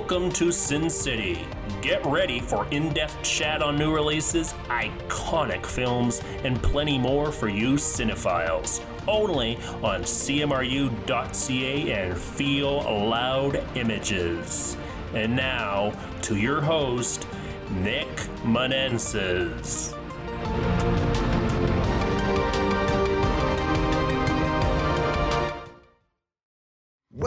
Welcome to Sin City. Get ready for in depth chat on new releases, iconic films, and plenty more for you cinephiles. Only on CMRU.ca and Feel Loud Images. And now, to your host, Nick Manenses.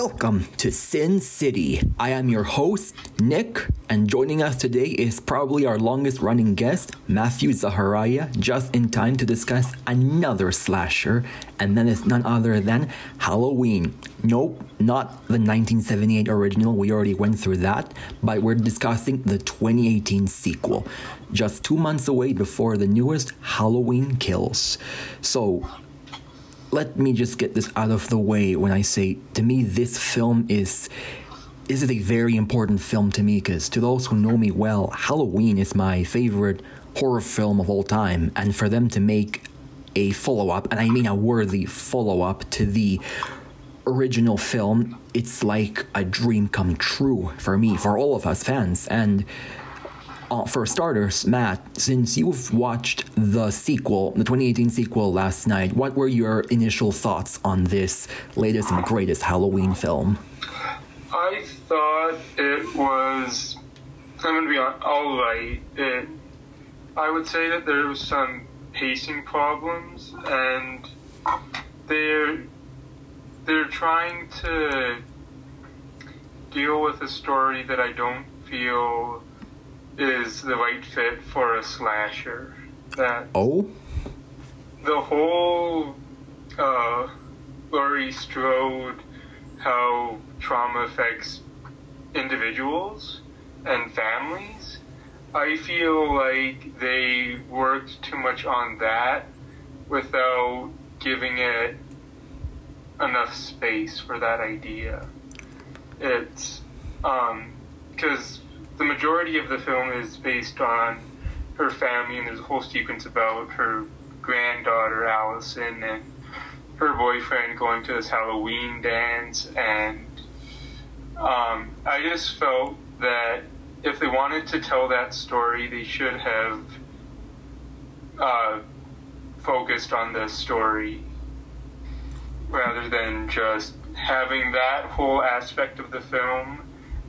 Welcome to Sin City. I am your host, Nick, and joining us today is probably our longest running guest, Matthew Zaharia, just in time to discuss another slasher, and then it's none other than Halloween. Nope, not the 1978 original, we already went through that, but we're discussing the 2018 sequel, just two months away before the newest Halloween Kills. So, let me just get this out of the way when I say to me this film is this is a very important film to me because to those who know me well, Halloween is my favorite horror film of all time, and for them to make a follow up, and I mean a worthy follow up to the original film, it's like a dream come true for me, for all of us fans, and uh, for starters, Matt, since you've watched the sequel, the 2018 sequel last night, what were your initial thoughts on this latest and greatest Halloween film? I thought it was. I'm going to be all right. It, I would say that there was some pacing problems, and they're they're trying to deal with a story that I don't feel is the right fit for a slasher. That oh, the whole uh, Laurie Strode, how trauma affects individuals and families. I feel like they worked too much on that without giving it enough space for that idea. It's because um, the majority of the film is based on her family, and there's a whole sequence about her granddaughter Allison and her boyfriend going to this Halloween dance, and um, I just felt that if they wanted to tell that story, they should have uh, focused on the story rather than just having that whole aspect of the film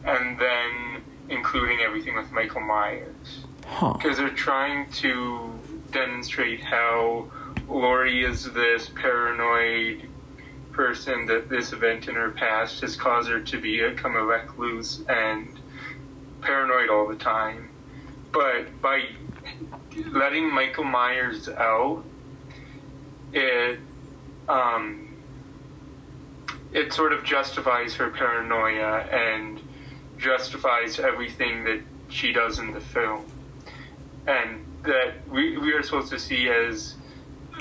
and then including everything with Michael Myers. Because huh. they're trying to demonstrate how Laurie is this paranoid person that this event in her past has caused her to become a recluse and paranoid all the time. But by letting Michael Myers out, it um, it sort of justifies her paranoia and justifies everything that she does in the film, and that we we are supposed to see as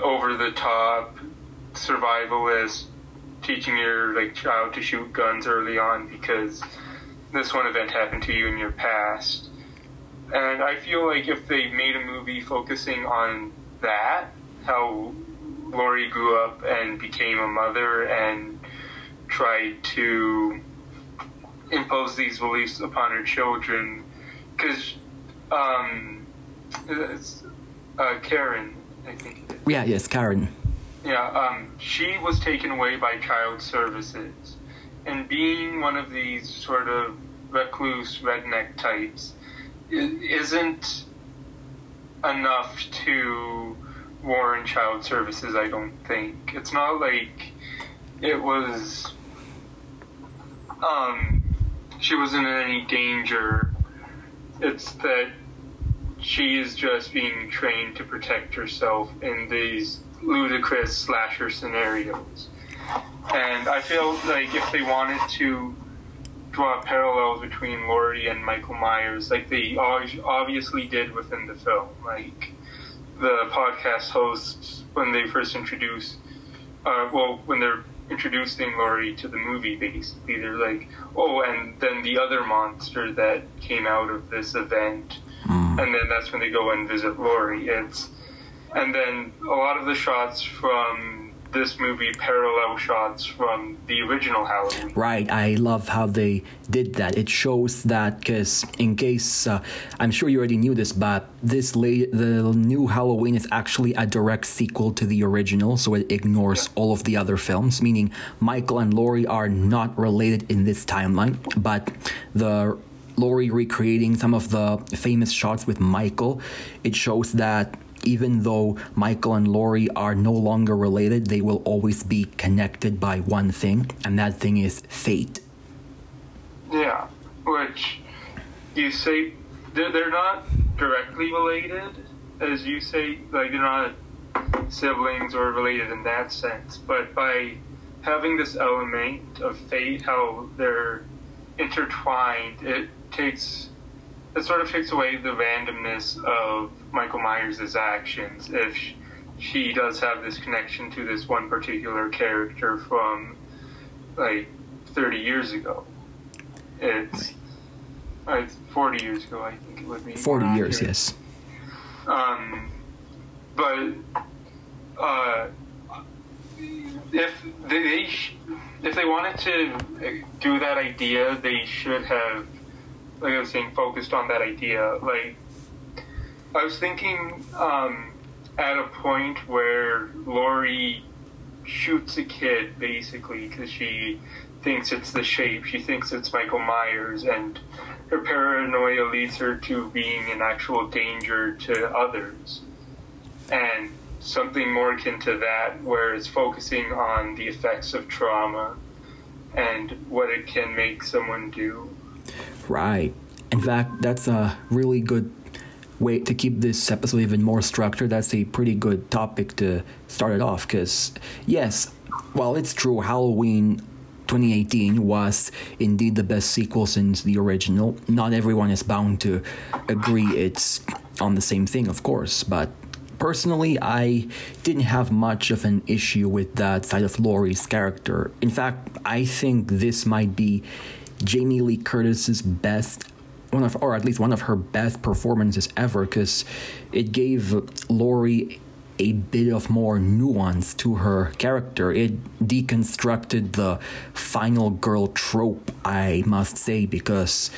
over the top survivalist, teaching your like child to shoot guns early on because this one event happened to you in your past. And I feel like if they made a movie focusing on that, how Laurie grew up and became a mother and tried to impose these beliefs upon her children because um, it's uh, Karen, I think. Yeah, yes, Karen. Yeah, um, she was taken away by child services, and being one of these sort of recluse redneck types isn't enough to warrant child services. I don't think it's not like it was. Um, she wasn't in any danger. It's that she is just being trained to protect herself in these ludicrous slasher scenarios. And I feel like if they wanted to draw parallels between Laurie and Michael Myers, like they obviously did within the film, like the podcast hosts when they first introduced, uh, well, when they're introducing Laurie to the movie, basically. They're like, oh, and then the other monster that came out of this event. Mm. And then that's when they go and visit Laurie. It's, and then a lot of the shots from this movie parallel shots from the original Halloween. Right, I love how they did that. It shows that because, in case uh, I'm sure you already knew this, but this late, the new Halloween is actually a direct sequel to the original, so it ignores all of the other films. Meaning, Michael and Laurie are not related in this timeline, but the Laurie recreating some of the famous shots with Michael, it shows that even though Michael and Laurie are no longer related, they will always be connected by one thing, and that thing is fate. Yeah, which you say they're, they're not directly related, as you say, like they're not siblings or related in that sense, but by having this element of fate, how they're intertwined, it takes it sort of takes away the randomness of Michael Myers' actions if she does have this connection to this one particular character from like 30 years ago. It's, uh, it's 40 years ago, I think it would be. 40 years, yes. Um, but uh, if they, they sh- if they wanted to do that idea, they should have like I was saying, focused on that idea. Like, I was thinking um, at a point where Laurie shoots a kid basically because she thinks it's the shape, she thinks it's Michael Myers, and her paranoia leads her to being an actual danger to others. And something more akin to that, where it's focusing on the effects of trauma and what it can make someone do Right. In fact, that's a really good way to keep this episode even more structured. That's a pretty good topic to start it off because, yes, while it's true, Halloween 2018 was indeed the best sequel since the original. Not everyone is bound to agree it's on the same thing, of course, but personally, I didn't have much of an issue with that side of Laurie's character. In fact, I think this might be Jamie Lee Curtis's best one of or at least one of her best performances ever because it gave Laurie a bit of more nuance to her character. It deconstructed the final girl trope, I must say, because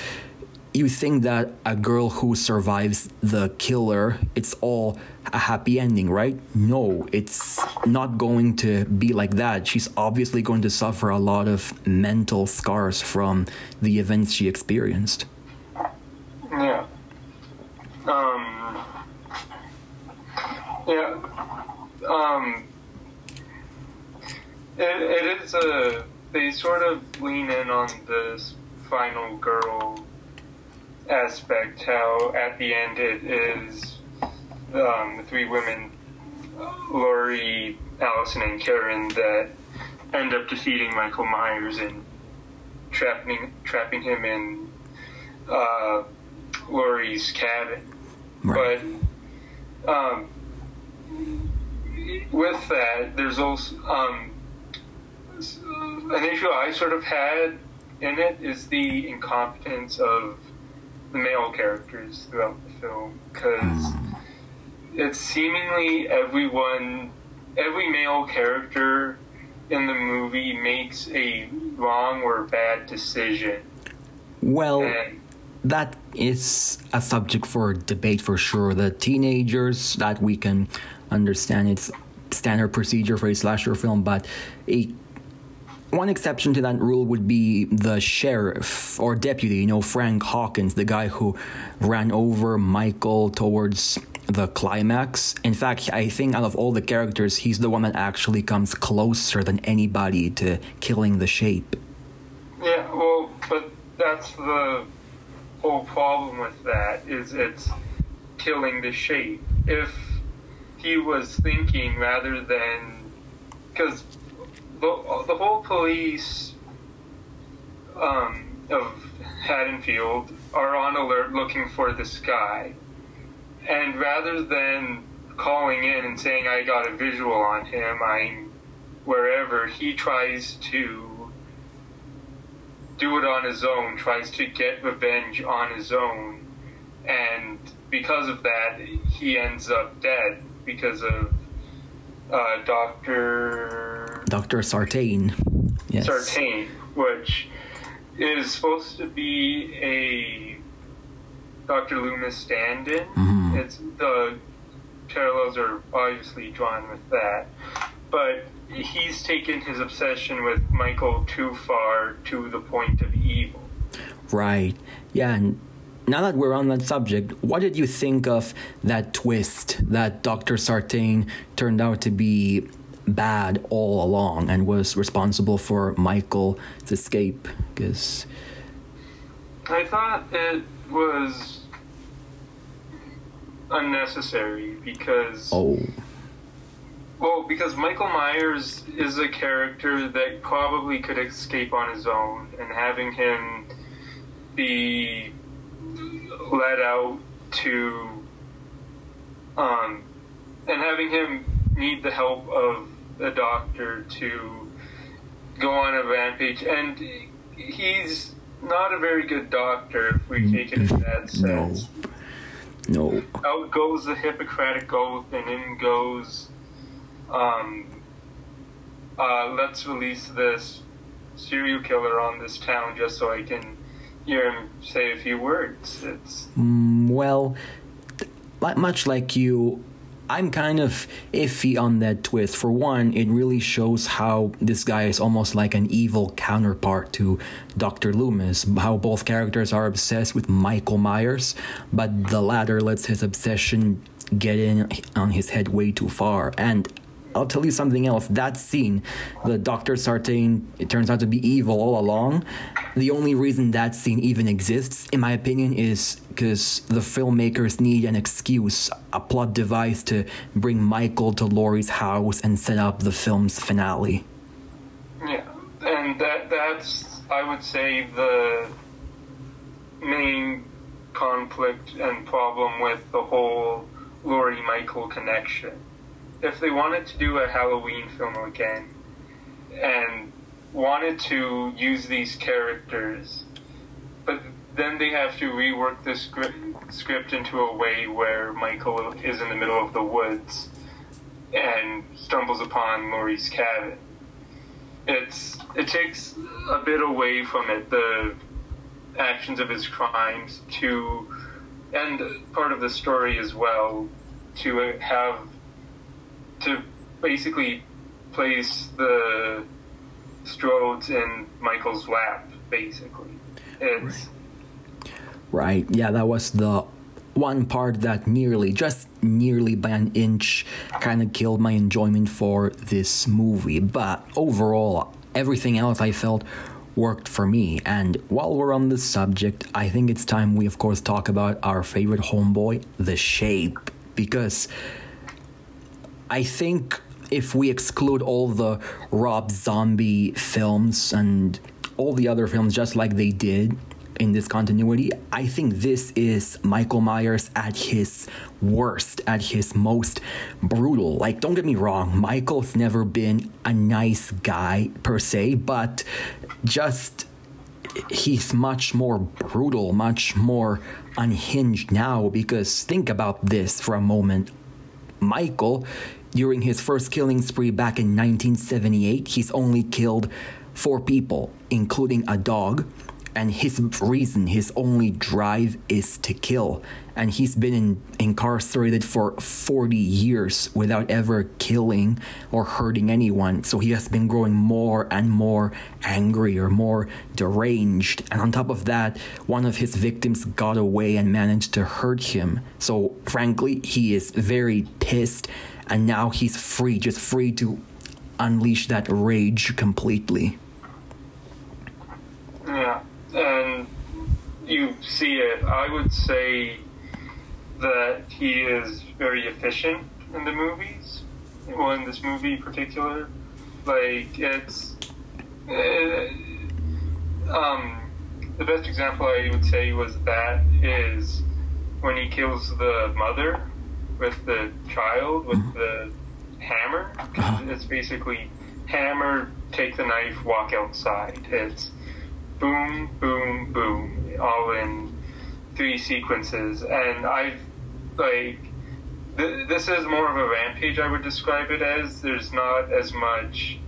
you think that a girl who survives the killer, it's all a happy ending, right? No, it's not going to be like that. She's obviously going to suffer a lot of mental scars from the events she experienced. Yeah. Um. Yeah. Um. It, it is a. They sort of lean in on this final girl aspect. How at the end it is um, the three women, Laurie, Allison, and Karen, that end up defeating Michael Myers and trapping trapping him in uh, Laurie's cabin. Right. But um, with that, there's also um, an issue I sort of had in it is the incompetence of the male characters throughout the film because it's seemingly everyone, every male character in the movie makes a wrong or bad decision. Well, And that is a subject for debate for sure. The teenagers that we can understand it's standard procedure for a slasher film, but a one exception to that rule would be the sheriff or deputy, you know, Frank Hawkins, the guy who ran over Michael towards the climax. In fact, I think out of all the characters, he's the one that actually comes closer than anybody to killing the shape. Yeah, well, but that's the whole problem with that is it's killing the shape. If he was thinking rather than because the, the whole police um, of Haddonfield are on alert looking for this guy, and rather than calling in and saying I got a visual on him, I'm wherever he tries to do it on his own, tries to get revenge on his own, and because of that, he ends up dead because of uh, Doctor Dr. Sartain. Yes. Sartain, which is supposed to be a Dr. Loomis stand-in. Mhm. It's the parallels are obviously drawn with that, but he's taken his obsession with Michael too far to the point of evil. Right. Yeah, and now that we're on that subject, what did you think of that twist that Dr. Sartain turned out to be bad all along and was responsible for Michael's escape? Because, I thought it was unnecessary because oh, well because Michael Myers is a character that probably could escape on his own and having him be let out to um and having him need the help of a doctor to go on a rampage and he's not a very good doctor if we take it in that no. sense No. No. out goes the Hippocratic oath, and in goes, um, uh, let's release this serial killer on this town just so I can hear him say a few words. It's Mm, well, much like you, I'm kind of iffy on that twist. For one, it really shows how this guy is almost like an evil counterpart to Dr. Loomis, how both characters are obsessed with Michael Myers, but the latter lets his obsession get in on his head way too far. And I'll tell you something else. That scene, the Dr. Sartain, it turns out to be evil all along. The only reason that scene even exists, in my opinion, is because the filmmakers need an excuse, a plot device to bring Michael to Laurie's house and set up the film's finale. yeah, and that that's I would say the main conflict and problem with the whole Laurie Michael connection. If they wanted to do a Halloween film again and wanted to use these characters, but then they have to rework the script, script into a way where Michael is in the middle of the woods and stumbles upon Laurie's cabin. It's it takes a bit away from it the actions of his crimes to and part of the story as well to have to basically place the Strodes in Michael's lap basically it's Right. Yeah, that was the one part that nearly, just nearly by an inch, kind of killed my enjoyment for this movie. But overall, everything else I felt worked for me. And while we're on this subject, I think it's time we, of course, talk about our favorite homeboy, The Shape. Because I think if we exclude all the Rob Zombie films and all the other films just like they did in this continuity, I think this is Michael Myers at his worst, at his most brutal. Like, don't get me wrong, Michael's never been a nice guy per se, but just he's much more brutal, much more unhinged now because think about this for a moment. Michael, during his first killing spree back in 1978, he's only killed four people, including a dog. And his reason, his only drive is to kill. And he's been in, incarcerated for 40 years without ever killing or hurting anyone. So he has been growing more and more angry or more deranged. And on top of that, one of his victims got away and managed to hurt him. So, frankly, he is very pissed. And now he's free, just free to unleash that rage completely. Yeah, and you see it. I would say that he is very efficient in the movies. Well, in this movie in particular, like it's uh, um the best example I would say was that is when he kills the mother with the child with the hammer. 'Cause It's basically hammer, take the knife, walk outside. It's boom, boom, boom, all in three sequences. And I've, like, th- this is more of a rampage. I would describe it as. There's not as much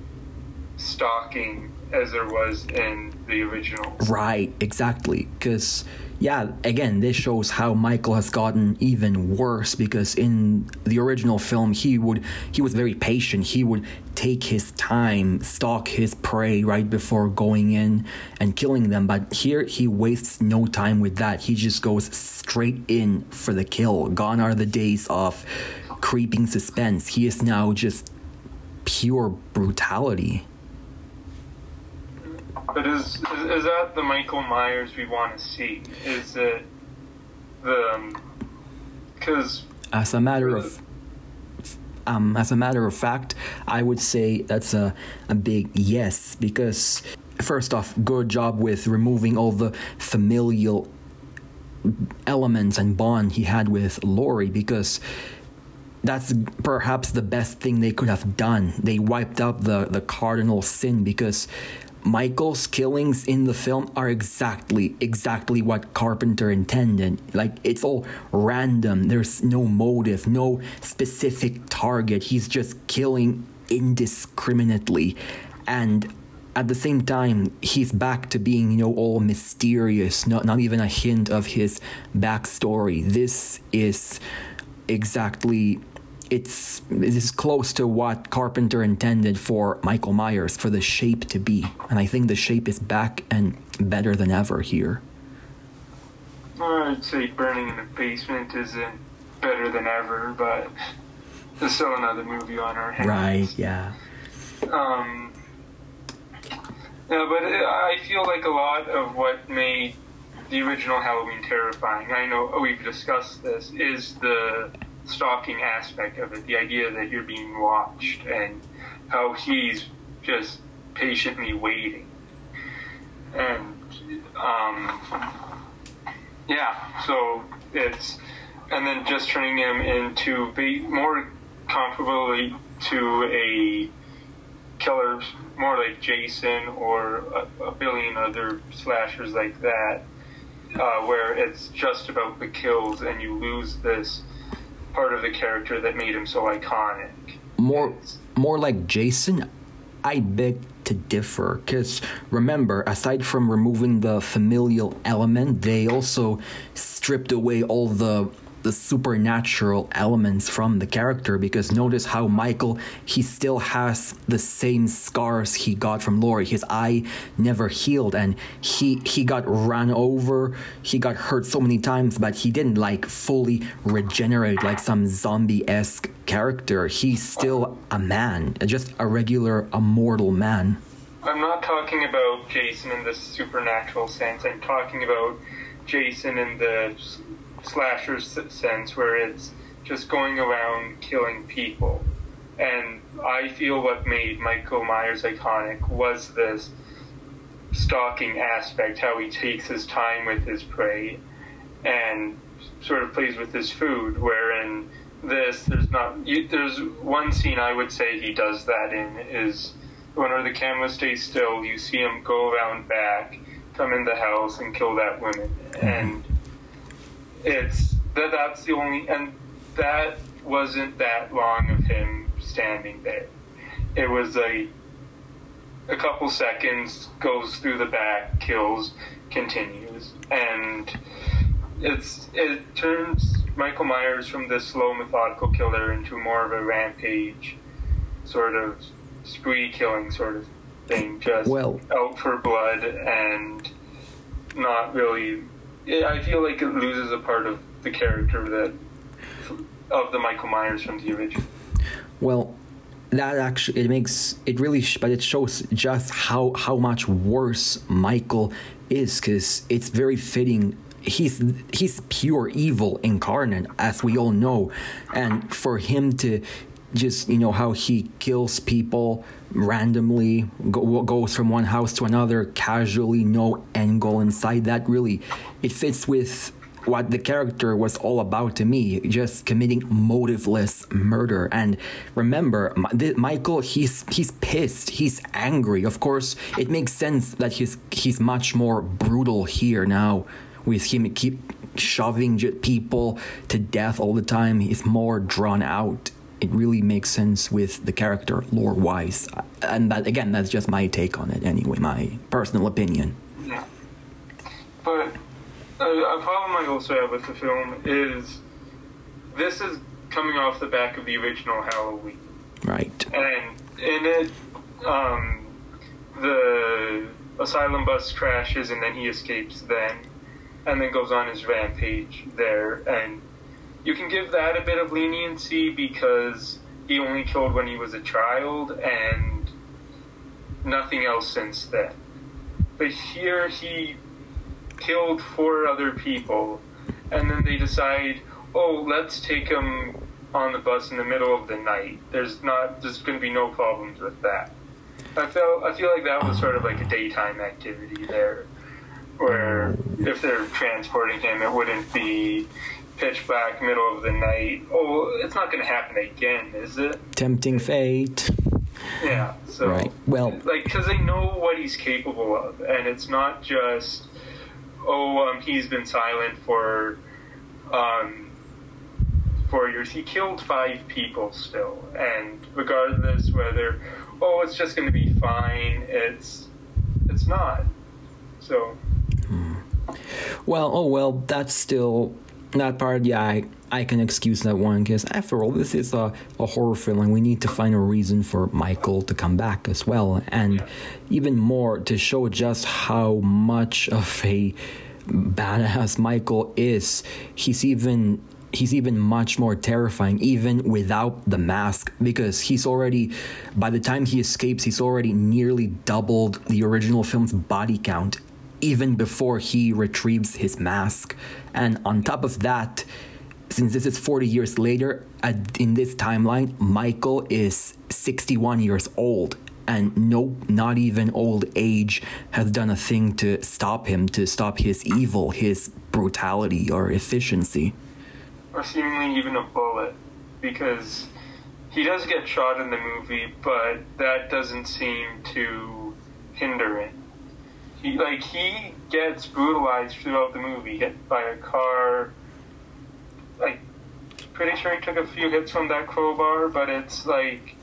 stalking as there was in the original. Right, exactly. Because, yeah, again, this shows how Michael has gotten even worse because in the original film, he would he was very patient. He would take his time, stalk his prey right before going in and killing them. But here, he wastes no time with that. He just goes straight in for the kill. Gone are the days of creeping suspense. He is now just pure brutality. But is, is is that the Michael Myers we want to see? Is it the because as a matter of um, as a matter of fact, I would say that's a, a big yes because first off, good job with removing all the familial elements and bond he had with Laurie because that's perhaps the best thing they could have done. They wiped out the, the cardinal sin because Michael's killings in the film are exactly exactly what Carpenter intended. Like it's all random. There's no motive, no specific target. He's just killing indiscriminately. And at the same time, he's back to being, you know, all mysterious, not not even a hint of his backstory. This is exactly it's this is close to what Carpenter intended for Michael Myers for the shape to be, and I think the shape is back and better than ever here. I'd say burning in the basement isn't better than ever, but there's still another movie on our hands. Right? Yeah. Um. Yeah, but I feel like a lot of what made the original Halloween terrifying. I know we've discussed this. Is the stalking aspect of it, the idea that you're being watched and how he's just patiently waiting. And, um, yeah, so it's, and then just turning him into be more comparably to a killer, more like Jason or a, a billion other slashers like that, uh, where it's just about the kills and you lose this part of the character that made him so iconic. More, more like Jason. I beg to differ because remember, aside from removing the familial element, they also stripped away all the the supernatural elements from the character because notice how Michael he still has the same scars he got from Laurie. His eye never healed and he he got run over, he got hurt so many times, but he didn't like fully regenerate like some zombie-esque character. He's still a man, just a regular immortal man. I'm not talking about Jason in the supernatural sense. I'm talking about Jason in the slasher sense where it's just going around killing people. And I feel what made Michael Myers iconic was this stalking aspect, how he takes his time with his prey and sort of plays with his food. Wherein this, there's not. You, there's one scene I would say he does that in is whenever the camera stays still, you see him go around back, come in the house, and kill that woman. Mm-hmm. And it's that that's the only and that wasn't that long of him standing there. It was a a couple seconds, goes through the back, kills, continues, and it's it turns Michael Myers from this slow, methodical killer into more of a rampage, sort of spree killing sort of thing, just well, out for blood and not really I feel like it loses a part of the character that of the Michael Myers from the original. Well, that actually it makes it really, but it shows just how how much worse Michael is because it's very fitting. He's he's pure evil incarnate, as we all know, and for him to just you know how he kills people randomly go, goes from one house to another casually no end goal inside that really it fits with what the character was all about to me just committing motiveless murder and remember michael he's he's pissed he's angry of course it makes sense that he's he's much more brutal here now with him keep shoving people to death all the time. He's more drawn out. It really makes sense with the character lore wise. And that, again, that's just my take on it anyway, my personal opinion. Yeah. But a problem I also have with the film is this is coming off the back of the original Halloween. Right. And in it, um, the asylum bus crashes and then he escapes then, and then goes on his rampage there. And you can give that a bit of leniency because he only killed when he was a child and nothing else since then. But here he killed four other people, and then they decide, oh, let's take him on the bus in the middle of the night. There's not, there's going to be no problems with that. I feel, I feel like that was sort of like a daytime activity there, where if they're transporting him, it wouldn't be pitch black, middle of the night. Oh, it's not going to happen again, is it? Tempting fate. Yeah. So, Right. Well- like, because they know what he's capable of, and it's not just, oh, um, he's been silent for, um, four years. He killed five people still, and regardless whether, oh, it's just going to be fine, it's, it's not. So, Well, oh well, that's still that part. Yeah, I, I can excuse that one because after all, this is a, a horror film, and we need to find a reason for Michael to come back as well, and even more to show just how much of a badass Michael is. He's even he's even much more terrifying even without the mask because he's already by the time he escapes he's already nearly doubled the original film's body count even before he retrieves his mask. And on top of that since this is 40 years later at, in this timeline michael is 61 years old. And no not even old age has done a thing to stop him to stop his evil his brutality or efficiency. Or seemingly even a bullet, because he does get shot in the movie, but that doesn't seem to hinder it. He like he gets brutalized throughout the movie, hit by a car. Like, pretty sure he took a few hits from that crowbar, but it's like.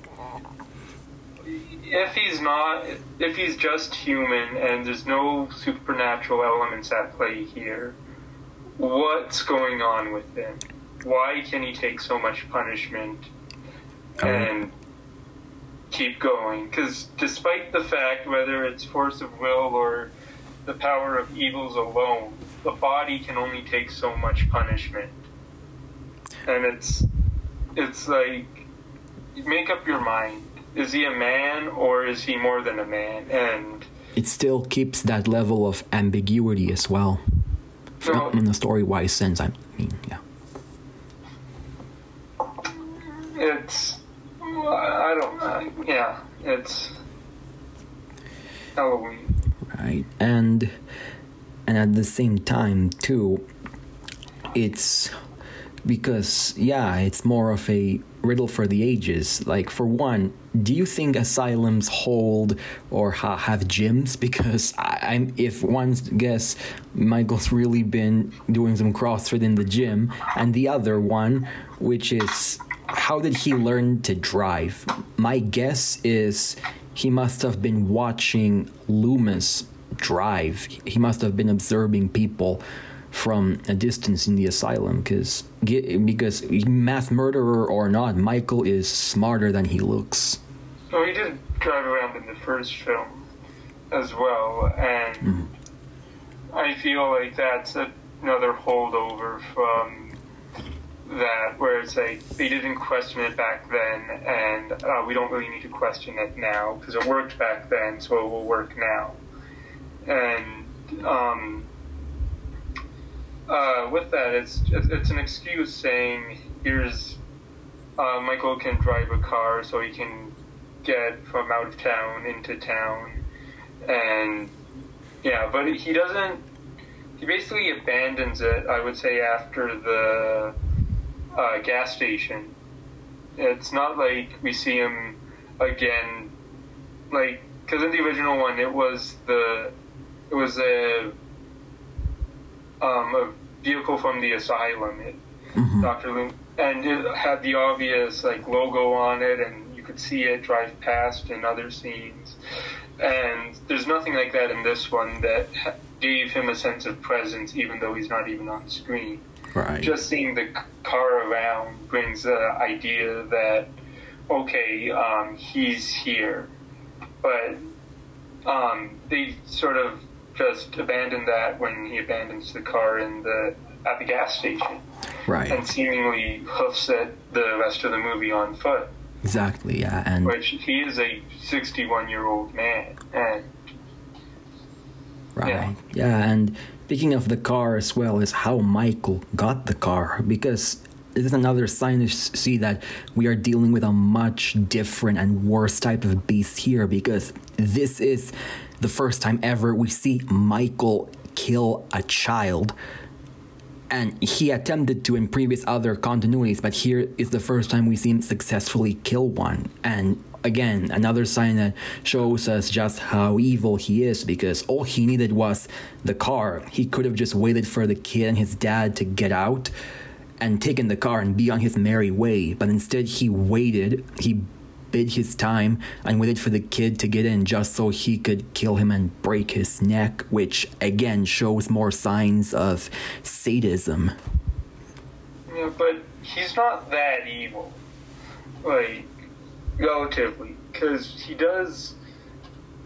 If he's not, if he's just human and there's no supernatural elements at play here, what's going on with him? Why can he take so much punishment um, and keep going? Because despite the fact, whether it's force of will or the power of evils alone, the body can only take so much punishment. And it's it's like make up your mind. Is he a man or is he more than a man? And it still keeps that level of ambiguity as well No. in a story wise sense i mean yeah it's I don't uh, yeah, it's Halloween. right and and at the same time too it's because yeah it's more of a riddle for the ages like for one do you think asylums hold or ha- have gyms because I, i'm if one guess michael's really been doing some crossfit in the gym and the other one which is how did he learn to drive? My guess is he must have been watching loomis drive. He must have been observing people from a distance in the asylum because because mass murderer or not michael is smarter than he looks. So he did drive around in the first film as well, and mm-hmm. I feel like that's another holdover from that, where it's like they didn't question it back then, and uh, we don't really need to question it now because it worked back then, so it will work now. And um, uh, with that, it's it's an excuse saying here's uh, Michael can drive a car so he can get from out of town into town, and yeah, but he doesn't. He basically abandons it. I would say after the uh, gas station. It's not like we see him again, like because in the original one it was the it was a um a vehicle from the asylum. It, Dr. Loom, and it had the obvious like logo on it, and you could see it drive past in other scenes. And there's nothing like that in this one that gave him a sense of presence, even though he's not even on screen. Right. Just seeing the car around brings the idea that okay, um, he's here, but um, they sort of just abandon that when he abandons the car in the at the gas station right. and seemingly hoofs it the rest of the movie on foot. Exactly. Yeah. And Which he is a 61 year old man, and Right. Yeah. Yeah. and speaking of the car as well is how Michael got the car because this is another sign to see that we are dealing with a much different and worse type of beast here because this is the first time ever we see Michael kill a child and he attempted to in previous other continuities, but here is the first time we see him successfully kill one. And again, another sign that shows us just how evil he is because all he needed was the car. He could have just waited for the kid and his dad to get out and taken the car and be on his merry way, but instead he waited. He bid his time and waited for the kid to get in just so he could kill him and break his neck, which again shows more signs of sadism. yeah, but he's not that evil, like relatively, because he does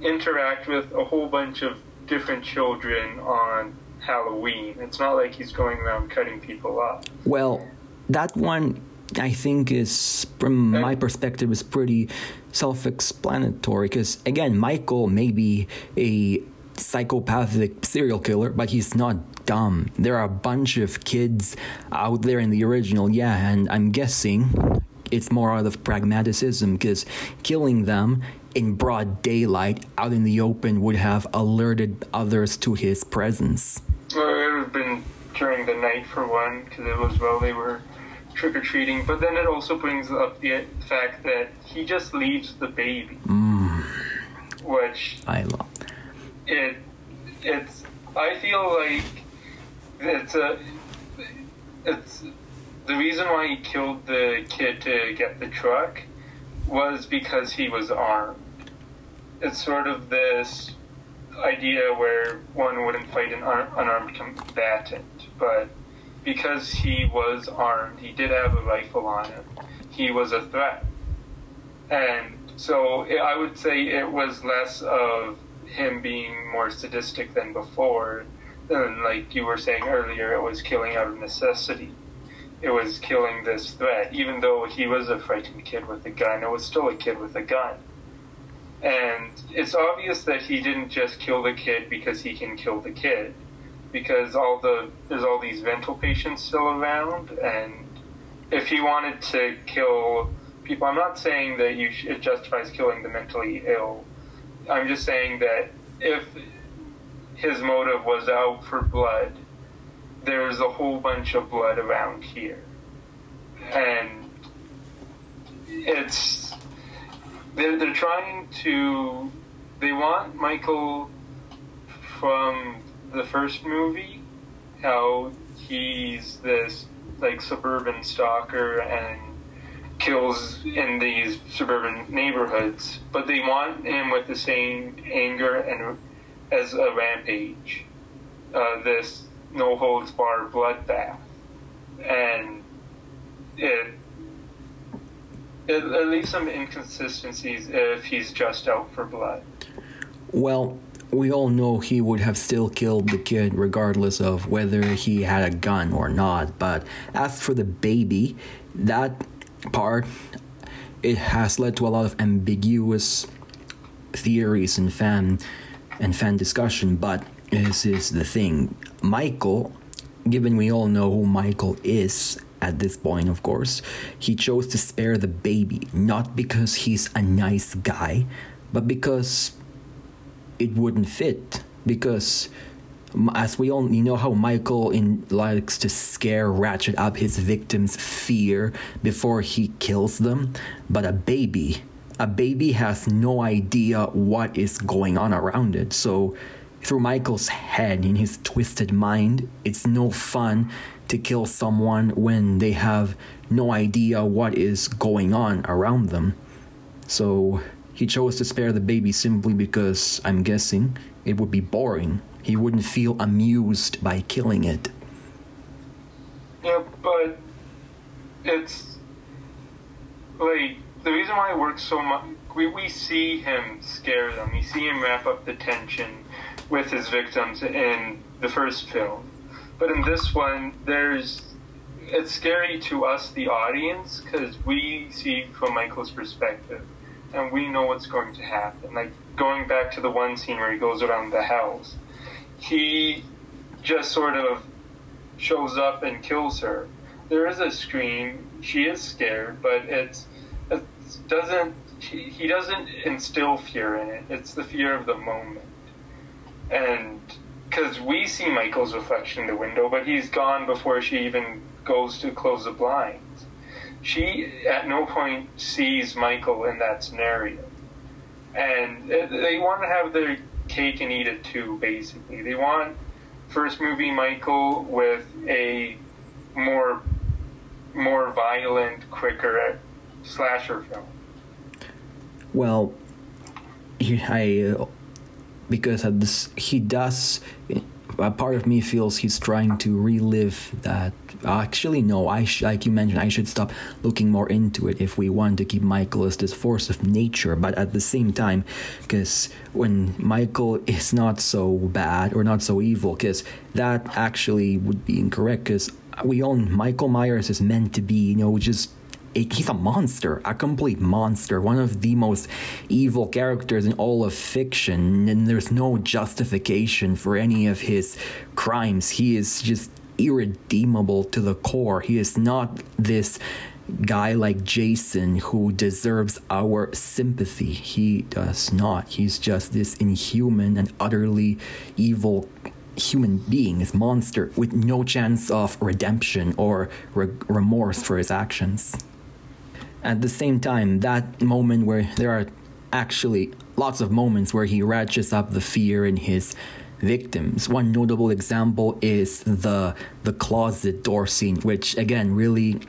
interact with a whole bunch of different children on Halloween. It's not like he's going around cutting people up. Well, that one I think is, from my perspective, is pretty self-explanatory. Because again, Michael may be a psychopathic serial killer, but he's not dumb. There are a bunch of kids out there in the original, yeah, and I'm guessing it's more out of pragmatism because killing them in broad daylight out in the open would have alerted others to his presence. Well, it would have been during the night for one, because it was while they were trick or treating. But then it also brings up the fact that he just leaves the baby, mm. which I love. it it's. I feel like it's a it's the reason why he killed the kid to get the truck was because he was armed. It's sort of this idea where one wouldn't fight an ar- unarmed combatant, but because he was armed, he did have a rifle on him. He was a threat, and so I would say it was less of him being more sadistic than before. Than like you were saying earlier, it was killing out of necessity. It was killing this threat, even though he was a frightened kid with a gun. It was still a kid with a gun. And it's obvious that he didn't just kill the kid because he can kill the kid, because all the there's all these mental patients still around, and if he wanted to kill people, I'm not saying that you sh- it justifies killing the mentally ill. I'm just saying that if his motive was out for blood, there's a whole bunch of blood around here, and it's they're, they're trying to they want Michael from the first movie how he's this like suburban stalker and kills in these suburban neighborhoods but they want him with the same anger and as a rampage. Uh, this no holds barred bloodbath and it it, it leaves some inconsistencies if he's just out for blood. Well, we all know he would have still killed the kid regardless of whether he had a gun or not. But as for the baby, that part, it has led to a lot of ambiguous theories and fan and fan discussion. But this is the thing, Michael. Given we all know who Michael is at this point, of course, he chose to spare the baby not because he's a nice guy, but because it wouldn't fit because as we all you know how Michael in likes to scare ratchet up his victims fear before he kills them but a baby a baby has no idea what is going on around it so through Michael's head in his twisted mind, it's no fun to kill someone when they have no idea what is going on around them. So he chose to spare the baby simply because I'm guessing it would be boring. He wouldn't feel amused by killing it. Yeah, but it's like the reason why it works so much. We, we see him scare them. We see him wrap up the tension with his victims in the first film. But in this one, there's it's scary to us, the audience, because we see from Michael's perspective, and we know what's going to happen. Like going back to the one scene where he goes around the house, he just sort of shows up and kills her. There is a scream. She is scared, but it's it doesn't. He, he doesn't instill fear in it. It's the fear of the moment, and because we see Michael's reflection in the window, but he's gone before she even goes to close the blinds. She at no point sees Michael in that scenario, and uh, they want to have their cake and eat it too. Basically, they want first movie Michael with a more more violent, quicker slasher film. Well, I uh, because this he does. A part of me feels he's trying to relive that. Actually, no. I sh- like you mentioned, I should stop looking more into it if we want to keep Michael as this force of nature. But at the same time, because when Michael is not so bad or not so evil, because that actually would be incorrect. Because we own Michael Myers is meant to be, you know, just he's a monster, a complete monster, one of the most evil characters in all of fiction, and there's no justification for any of his crimes. He is just irredeemable to the core. He is not this guy like Jason who deserves our sympathy. He does not. He's just this inhuman and utterly evil human being, this monster, with no chance of redemption or re- remorse for his actions. At the same time, that moment where there are actually lots of moments where he ratchets up the fear in his victims. One notable example is the the closet door scene, which again really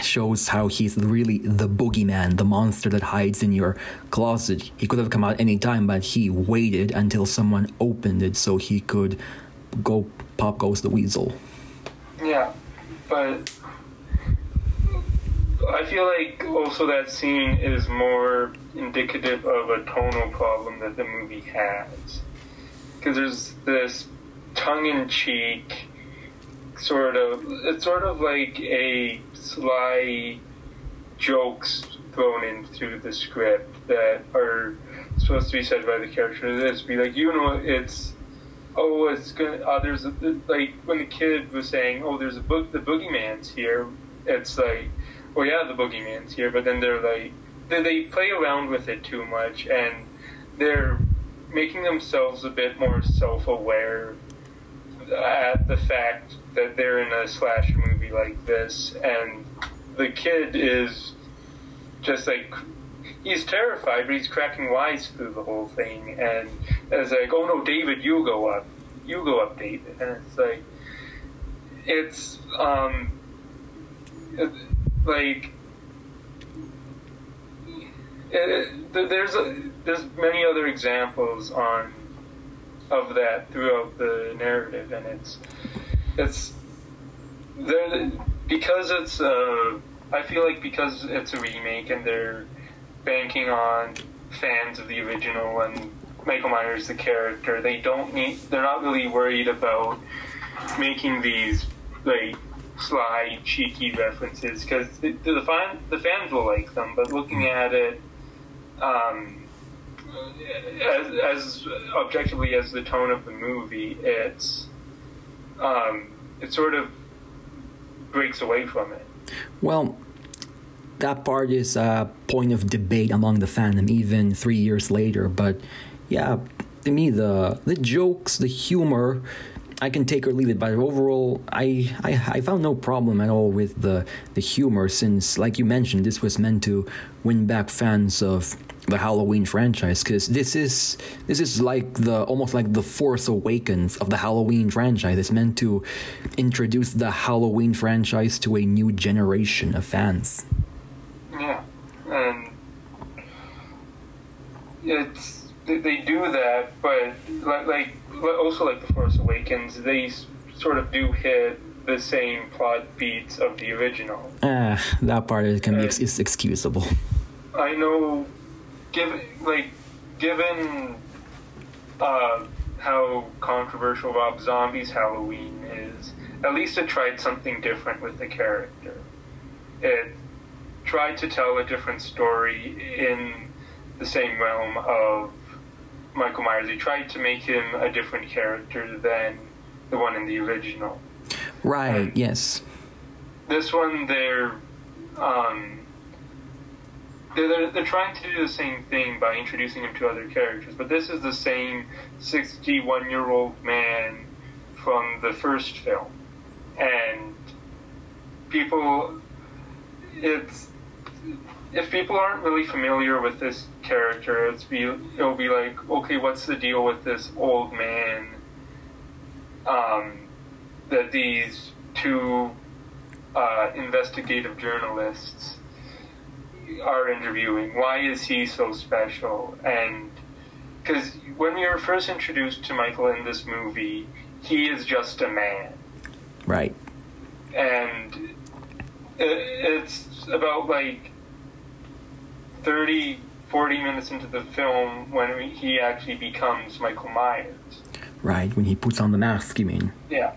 shows how he's really the boogeyman, the monster that hides in your closet. He could have come out any time, but he waited until someone opened it so he could go pop goes the weasel. Yeah, but I feel like also that scene is more indicative of a tonal problem that the movie has. Because there's this tongue in cheek sort of, it's sort of like a sly jokes thrown in through the script that are supposed to be said by the character. This be like, you know, it's oh, it's gonna. Uh, there's a, like when the kid was saying, oh, there's a book, the boogeyman's here. It's like well, yeah, the boogeyman's here, but then they're like, they, they play around with it too much, and they're making themselves a bit more self-aware at the fact that they're in a slasher movie like this, and the kid is just like he's terrified, but he's cracking wise through the whole thing, and it's like, oh no, David, you go up, you go up, David, and it's like, it's um. Like it, there's a, there's many other examples on of that throughout the narrative, and it's it's there because it's uh, I feel like because it's a remake and they're banking on fans of the original and Michael Myers the character, they don't need they're not really worried about making these like sly, cheeky references because the, the, fan, the fans will like them. But looking hmm. at it um, as, as objectively as the tone of the movie, it's um, it sort of breaks away from it. Well, that part is a point of debate among the fandom, even three years later. But yeah, to me, the the jokes, the humor I can take or leave it, but overall, I, I, I found no problem at all with the the humor. Since, like you mentioned, this was meant to win back fans of the Halloween franchise because this is this is like the almost like the Force Awakens of the Halloween franchise. It's meant to introduce the Halloween franchise to a new generation of fans. Yeah, and it's they, do that, but like also like the Force Awakens, they sort of do hit the same plot beats of the original. Ah, that part is, can be ex- is excusable. I know, given like given uh, how controversial Rob Zombie's Halloween is, at least it tried something different with the character. It tried to tell a different story in the same realm of Michael Myers. He tried to make him a different character than the one in the original. Right. yes. This one, they're um, they're, they're trying to do the same thing by introducing him to other characters, but this is the same 61 year old man from the first film, and people, it's if people aren't really familiar with this character, it's be it'll be like, okay, what's the deal with this old man? Um, that these two uh, investigative journalists are interviewing. Why is he so special? And because when we were first introduced to Michael in this movie, he is just a man. Right. And it's about like 30, 40 minutes into the film when he actually becomes Michael Myers. Right, when he puts on the mask, you mean? Yeah.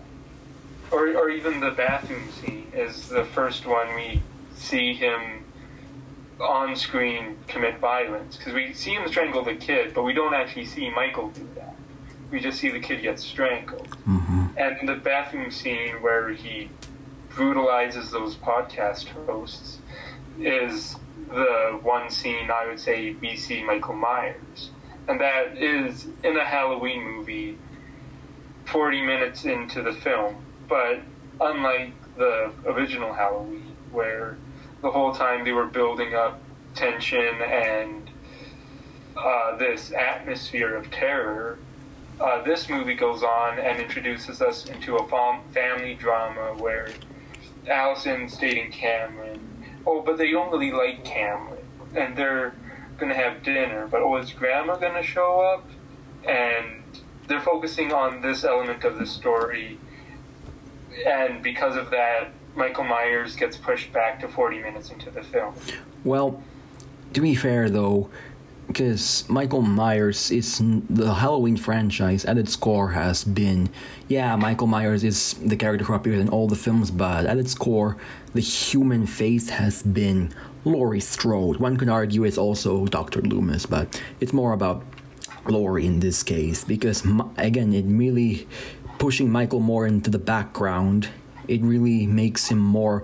Or, or even the bathroom scene is the first one we see him on screen commit violence. Because we see him strangle the kid, but we don't actually see Michael do that. We just see the kid get strangled. Mm-hmm. And the bathroom scene where he brutalizes those podcast hosts is the one scene I would say we see Michael Myers. And that is in a Halloween movie 40 minutes into the film. But unlike the original Halloween, where the whole time they were building up tension and uh, this atmosphere of terror, uh, this movie goes on and introduces us into a fam- family drama where Allison's dating Cameron. Oh, but they don't really like Cameron, and they're gonna have dinner. But oh, is Grandma gonna show up? And they're focusing on this element of the story, and because of that, Michael Myers gets pushed back to 40 minutes into the film. Well, to be fair though, because Michael Myers is the Halloween franchise at its core has been, yeah, Michael Myers is the character who appears in all the films, but at its core, the human face has been Laurie Strode. One could argue it's also Dr. Loomis, but it's more about Laurie in this case because again, it really pushing Michael more into the background. It really makes him more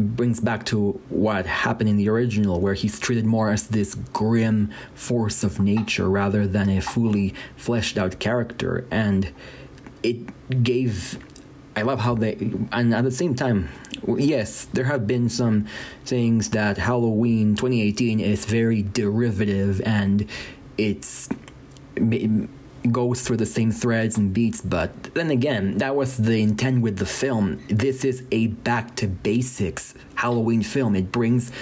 brings back to what happened in the original, where he's treated more as this grim force of nature rather than a fully fleshed out character. And it gave. I love how they. And at the same time, yes, there have been some things that Halloween 2018 is very derivative and it's goes through the same threads and beats, but then again, that was the intent with the film. This is a back to basics Halloween film. It brings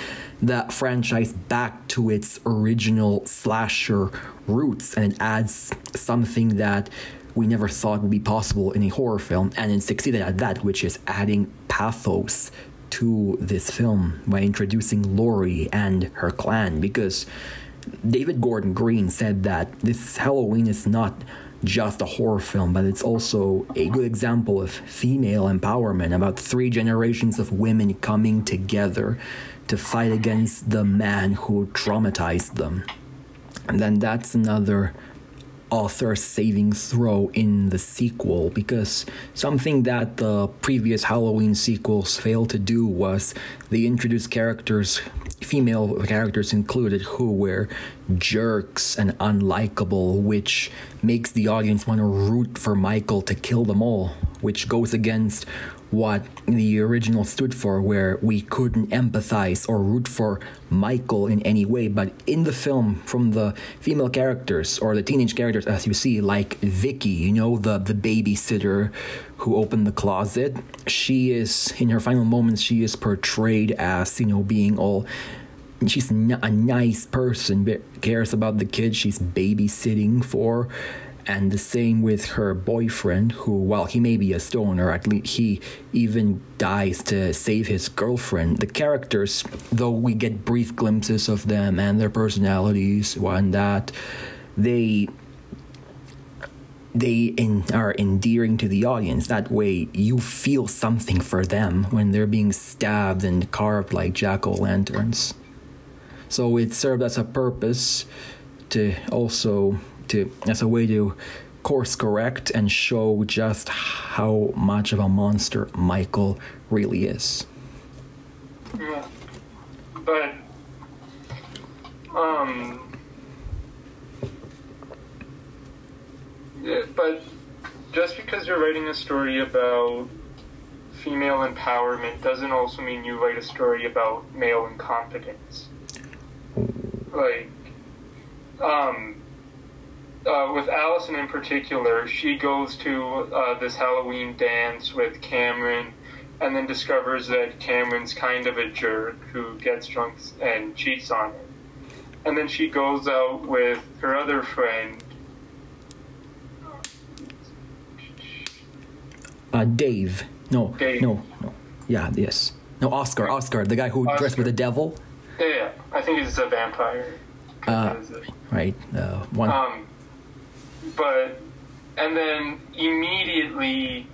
the franchise back to its original slasher roots and it adds something that we never thought would be possible in a horror film, and it succeeded at that, which is adding pathos to this film by introducing Laurie and her clan because David Gordon Green said that this Halloween is not just a horror film, but it's also a good example of female empowerment about three generations of women coming together to fight against the man who traumatized them. And then that's another author saving throw in the sequel because something that the previous Halloween sequels failed to do was they introduced characters female characters included who were jerks and unlikable, which makes the audience want to root for Michael to kill them all, which goes against what the original stood for, where we couldn't empathize or root for Michael in any way. But in the film, from the female characters or the teenage characters, as you see, like Vicky, you know, the, the babysitter who opened the closet, she is, in her final moments, she is portrayed as, you know, being all she's a nice person but cares about the kids she's babysitting for and the same with her boyfriend who while he may be a stoner at least he even dies to save his girlfriend the characters though we get brief glimpses of them and their personalities and that they they in, are endearing to the audience. That way, you feel something for them when they're being stabbed and carved like jack o' lanterns. So it served as a purpose to also to as a way to course correct and show just how much of a monster Michael really is. Yeah. But um yeah, but just because you're writing a story about female empowerment doesn't also mean you write a story about male incompetence. Like um uh, with Allison in particular, she goes to uh, this Halloween dance with Cameron and then discovers that Cameron's kind of a jerk who gets drunk and cheats on her. And then she goes out with her other friend. Uh, Dave. No, Dave. no, no. Yeah, yes. No, Oscar. Oscar, the guy who Oscar. dressed with the devil. Yeah, yeah, I think he's a vampire. Uh, right. Uh, one. Um, but and then immediately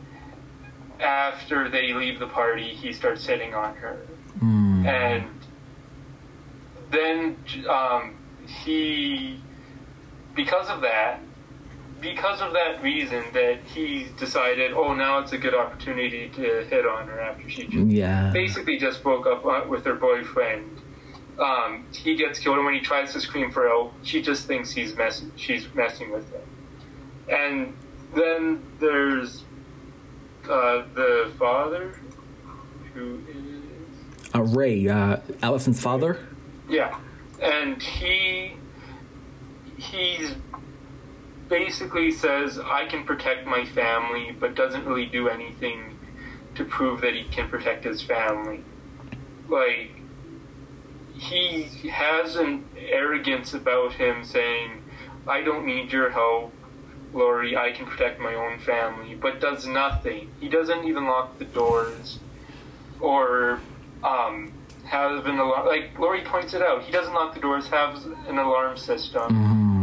after they leave the party, he starts hitting on her, Mm. and then um, he, because of that, because of that reason, that he decided, oh, now it's a good opportunity to hit on her after she just yeah. basically just broke up with her boyfriend. Um, he gets killed, and when he tries to scream for help, she just thinks he's mess- she's messing with him. And then there's uh, the father, who is Uh, Ray, uh, Allison's father. yeah, and he he's basically says I can protect my family, but doesn't really do anything to prove that he can protect his family. Like he has an arrogance about him saying, "I don't need your help." Laurie, I can protect my own family, but does nothing. He doesn't even lock the doors or um, have an alarm. Like Laurie points it out, he doesn't lock the doors, has an alarm system,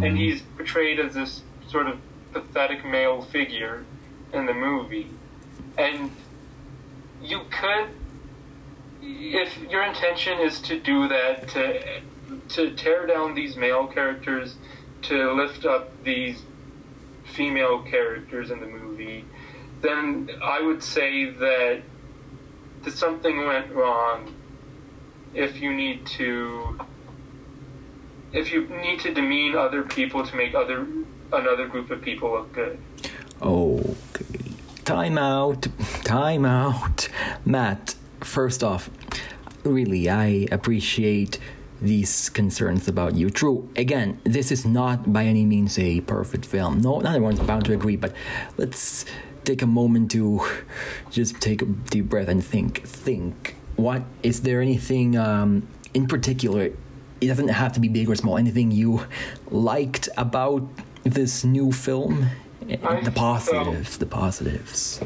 Mm. and he's portrayed as this sort of pathetic male figure in the movie. And you could, if your intention is to do that, to to tear down these male characters, to lift up these female characters in the movie, then I would say that something went wrong if you need to if you need to demean other people to make other another group of people look good. Okay. Time out. Time out. Matt, first off, really, I appreciate these concerns about you. True, again, this is not by any means a perfect film. No, not everyone's bound to agree, but let's take a moment to just take a deep breath and think. Think. What is there anything um, in particular? It doesn't have to be big or small. Anything you liked about this new film? I the positives, the positives.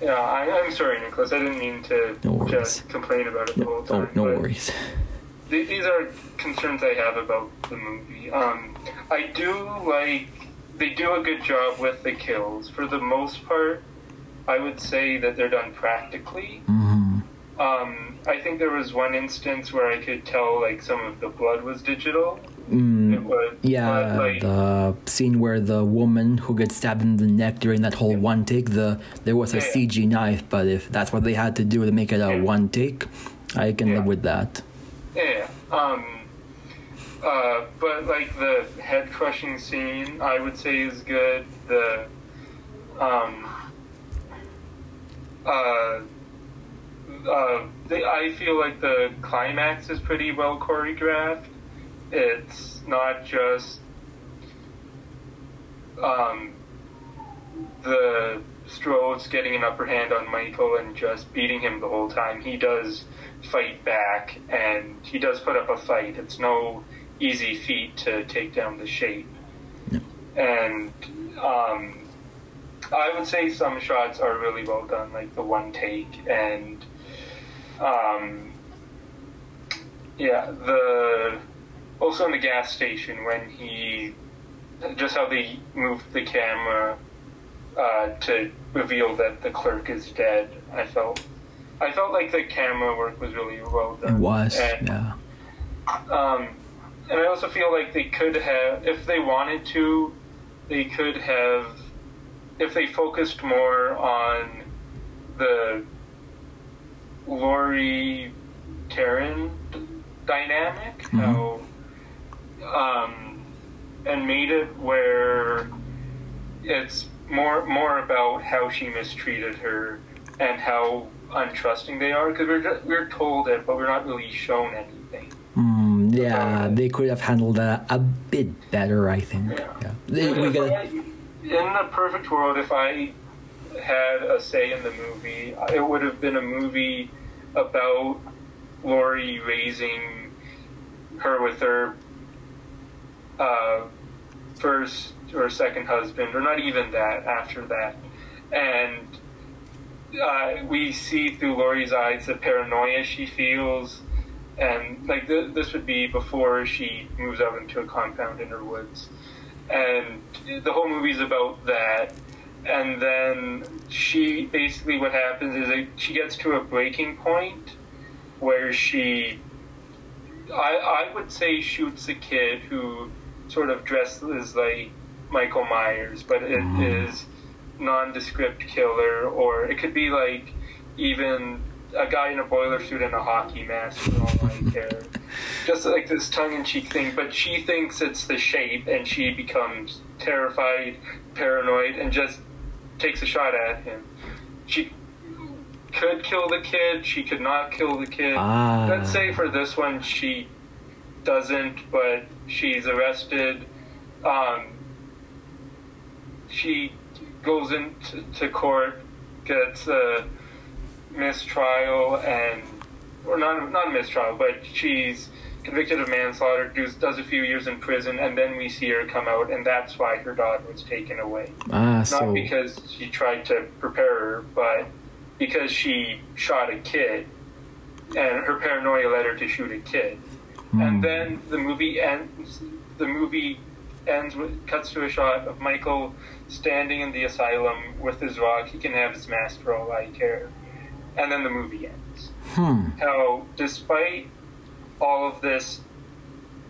Yeah, I, I'm sorry, Nicholas. I didn't mean to No just complain about it the whole Oh, time. no worries. Th- these are concerns I have about the movie. Um, I do like they do a good job with the kills. For the most part, I would say that they're done practically. hmm Um, I think there was one instance where I could tell like some of the blood was digital. It Mm, was, yeah, like, the scene where the woman who gets stabbed in the neck during that whole one take, the there was a Yeah, yeah. CG knife, but if that's what they had to do to make it a Yeah. one take, I can Yeah. live with that. Yeah. Um. Uh. But like the head crushing scene, I would say is good. The. Um. Uh. Uh, they, I feel like the climax is pretty well choreographed. It's not just um, the Strode's getting an upper hand on Michael and just beating him the whole time. He does fight back and he does put up a fight. It's no easy feat to take down the shape. And um, I would say some shots are really well done, like the one take and um, yeah, the also in the gas station when he just how they moved the camera uh, to reveal that the clerk is dead. I felt I felt like the camera work was really well done. It was, and, yeah. Um, and I also feel like they could have, if they wanted to, they could have, if they focused more on the Laurie Karen dynamic, Mhm. how, um, and made it where it's more more about how she mistreated her and how untrusting they are because we're ju- we're told it, but we're not really shown anything. Mm, yeah, they could have handled that a bit better, I think. Yeah. Yeah. They, we gotta, I- in the perfect world, if I had a say in the movie, it would have been a movie about Laurie raising her with her uh, first or second husband, or not even that, after that. And uh, we see through Laurie's eyes the paranoia she feels. And like th- this would be before she moves out into a compound in her woods and the whole movie's about that. And then she basically what happens is she gets to a breaking point where she, I I would say, shoots a kid who sort of dresses like Michael Myers, but it is nondescript killer, or it could be like even a guy in a boiler suit and a hockey mask for all I care. Just like this tongue-in-cheek thing, but she thinks it's the shape, and she becomes terrified, paranoid, and just takes a shot at him. She could kill the kid. She could not kill the kid. Ah. Let's say for this one she doesn't, but she's arrested. Um, she goes into to court, gets a mistrial, and or not not a mistrial, but she's convicted of manslaughter, does, does a few years in prison, and then we see her come out, and that's why her daughter was taken away. ah, Not so because she tried to prepare her, but because she shot a kid, and her paranoia led her to shoot a kid. And then the movie ends. The movie ends with cuts to a shot of Michael standing in the asylum with his rock. He can have his mask for all I care. And then the movie ends. hmm, How, despite all of this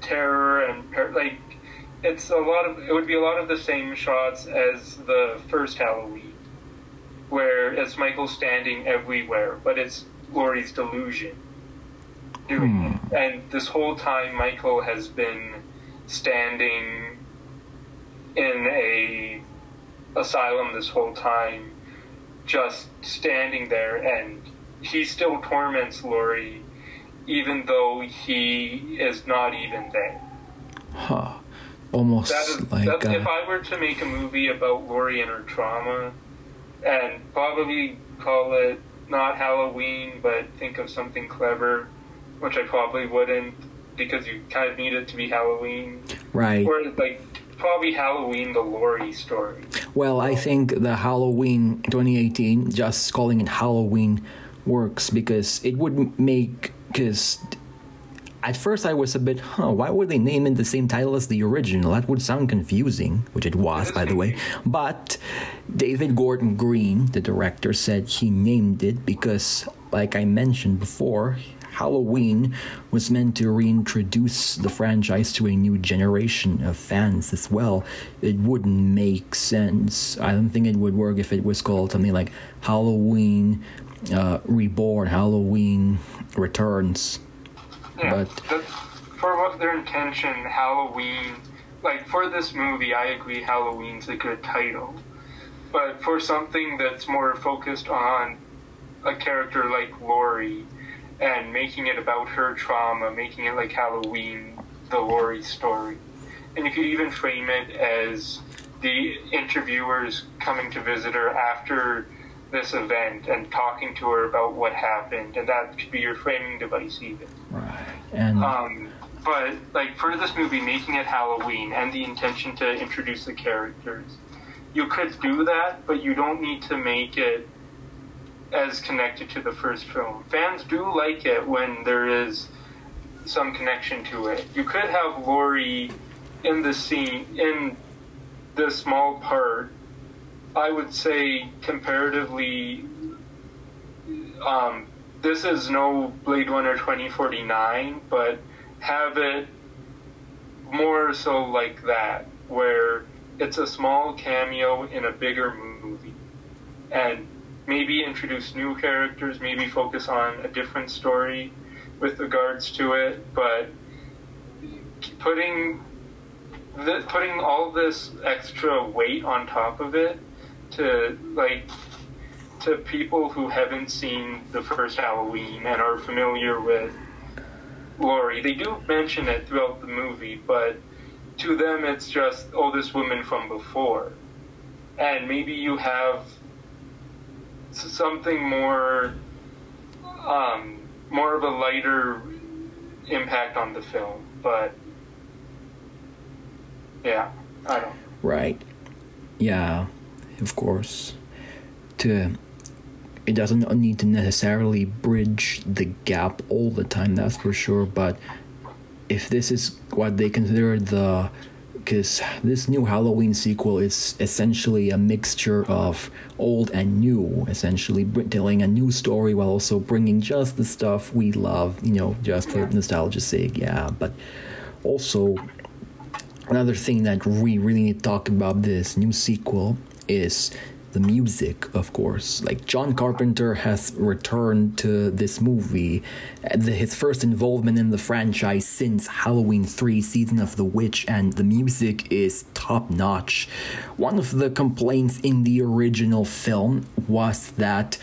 terror and par- like, it's a lot of it would be a lot of the same shots as the first Halloween, where it's Michael standing everywhere, but it's Laurie's delusion doing it. And this whole time, Michael has been standing in a asylum this whole time, just standing there, and he still torments Laurie, even though he is not even there. huh, almost That is, like that, if uh, I were to make a movie about Laurie and her trauma, and probably call it not Halloween, but think of something clever, which I probably wouldn't, because you kind of need it to be Halloween, right. or like probably Halloween the Laurie story. Well, I think the Halloween 2018, just calling it Halloween, works because it would make. Because at first I was a bit, huh, why would they name it the same title as the original? That would sound confusing, which it was, by the way. But David Gordon Green, the director, said he named it because, like I mentioned before, Halloween was meant to reintroduce the franchise to a new generation of fans as well. It wouldn't make sense. I don't think it would work if it was called something like Halloween uh, Reborn, Halloween Returns. Yeah, but for what their intention, Halloween, like for this movie, I agree Halloween's a good title. But for something that's more focused on a character like Laurie and making it about her trauma, making it like Halloween, the Laurie story. And you could even frame it as the interviewers coming to visit her after this event and talking to her about what happened, and that could be your framing device, even. right and Um, but like for this movie, making it Halloween and the intention to introduce the characters, you could do that, but you don't need to make it as connected to the first film. Fans do like it when there is some connection to it. You could have Laurie in the scene in the small part. I would say comparatively um, this is no Blade Runner 2049, but have it more so like that, where it's a small cameo in a bigger movie. And maybe introduce new characters, maybe focus on a different story with regards to it, but putting th- putting all this extra weight on top of it to like to people who haven't seen the first Halloween and are familiar with Laurie. They do mention it throughout the movie, but to them it's just, oh, this woman from before. And maybe you have something more, um, more of a lighter impact on the film. But, yeah, I don't Right. Yeah, of course. To it doesn't need to necessarily bridge the gap all the time, that's for sure, but if this is what they consider the because this new Halloween sequel is essentially a mixture of old and new, essentially telling a new story while also bringing just the stuff we love, you know, just for nostalgia's sake, yeah. But also, another thing that we really need to talk about this new sequel is the music, of course. Like John Carpenter has returned to this movie, his first involvement in the franchise since Halloween 3 Season of the Witch, and the music is top notch. One of the complaints in the original film was that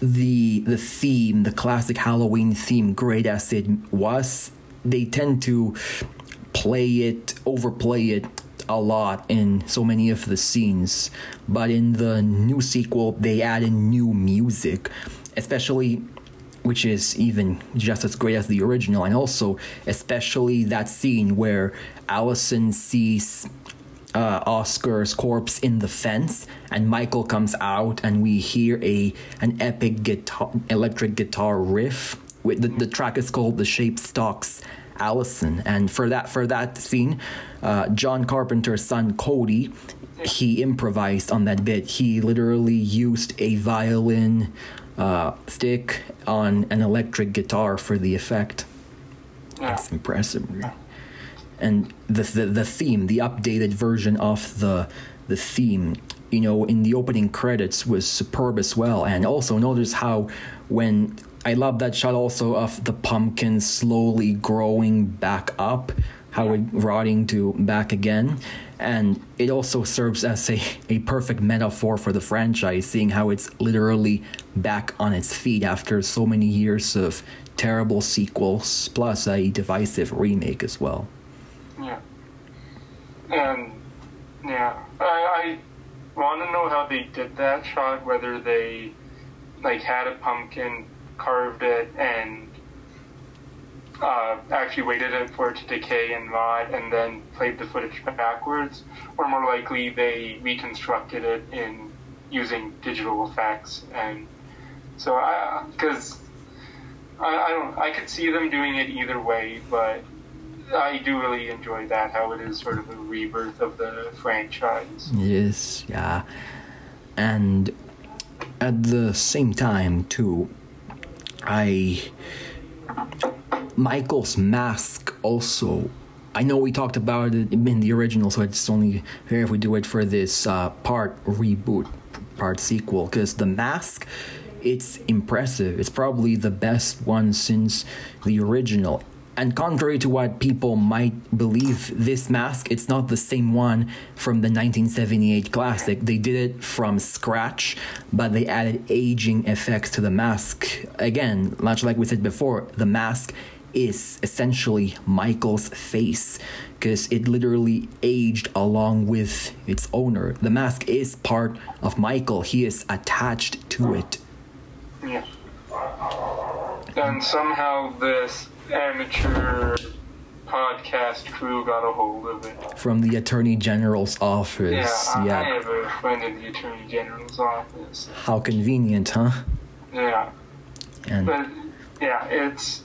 the the theme, the classic Halloween theme, great as it was, they tend to play it, overplay it a lot in so many of the scenes. But in the new sequel, they add in new music, especially which is even just as great as the original, and also especially that scene where Allison sees uh, Oscar's corpse in the fence, and Michael comes out, and we hear a an epic guitar, electric guitar riff. With the, the track is called "The Shape Stalks Allison," and for that for that scene, uh, John Carpenter's son Cody, he improvised on that bit. He literally used a violin uh, stick on an electric guitar for the effect. That's impressive. And the, the the theme, the updated version of the the theme, you know, in the opening credits was superb as well. And also notice how when I love that shot also of the pumpkin slowly growing back up, how it rotting to back again. And it also serves as a, a perfect metaphor for the franchise, seeing how it's literally back on its feet after so many years of terrible sequels, plus a divisive remake as well. Yeah. And yeah, I, I want to know how they did that shot. Whether they like had a pumpkin, carved it, and uh, actually waited it for it to decay and rot, and then played the footage backwards, or more likely they reconstructed it in using digital effects. And so I, because I, I don't, I could see them doing it either way, but I do really enjoy that, how it is sort of a rebirth of the franchise. Yes, yeah. And at the same time, too, I. Michael's mask also. I know we talked about it in the original, so it's only fair if we do it for this uh, part reboot, part sequel, because the mask, it's impressive. It's probably the best one since the original. And contrary to what people might believe, this mask, it's not the same one from the 1978 classic. They did it from scratch, but they added aging effects to the mask. Again, much like we said before, the mask is essentially Michael's face because it literally aged along with its owner. The mask is part of Michael, he is attached to it. Yeah. And somehow this amateur podcast crew got a hold of it. From the Attorney General's office. Yeah, I, yeah. I have a friend in the Attorney General's office. How convenient, huh? Yeah. And But yeah, it's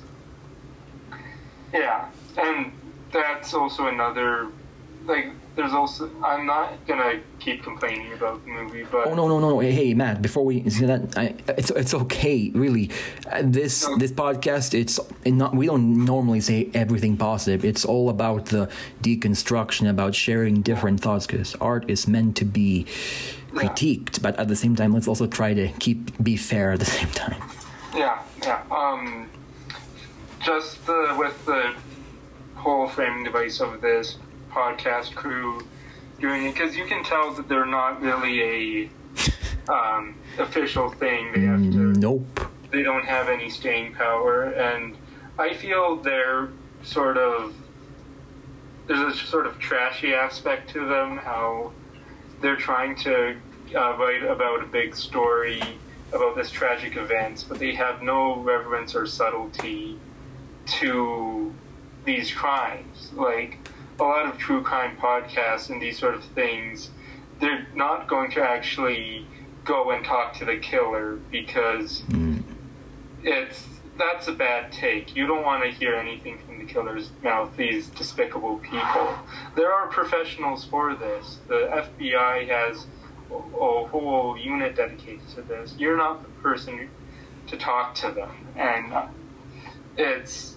yeah, and that's also another like. There's also I'm not gonna keep complaining about the movie, but Oh no no no no! Hey, Matt, before we see that, I, it's it's okay really. Uh, this No. this podcast, it's it not we don't normally say everything positive. It's all about the deconstruction, about sharing different thoughts, because art is meant to be critiqued, but at the same time, let's also try to keep be fair at the same time. yeah, yeah. Um, just the with the whole framing device of this podcast crew doing it, because you can tell that they're not really a um, official thing. They have to. Nope. they don't have any staying power, and I feel they're sort of there's a sort of trashy aspect to them. How they're trying to uh, write about a big story about this tragic events, but they have no reverence or subtlety to these crimes. Like a lot of true crime podcasts and these sort of things, they're not going to actually go and talk to the killer because it's that's a bad take. You don't want to hear anything from the killer's mouth. These despicable people. There are professionals for this. The FBI has a a whole unit dedicated to this. You're not the person to talk to them, and uh, it's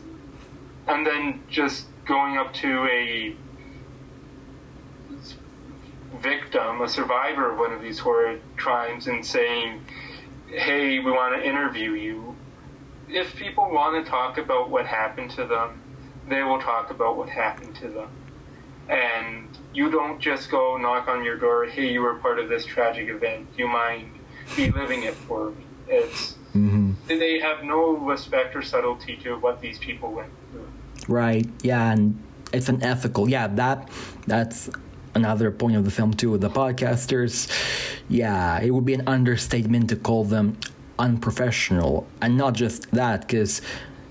and then just going up to a victim, a survivor of one of these horrid crimes, and saying, "Hey, we want to interview you." If people want to talk about what happened to them, they will talk about what happened to them. And you don't just go knock on your door, "Hey, you were part of this tragic event. Do you mind reliving it for me?" It's mm-hmm. they have no respect or subtlety to what these people went through. Right. Yeah, and it's an ethical. Yeah, that that's another point of the film too. With the podcasters, yeah, it would be an understatement to call them unprofessional, and not just that, because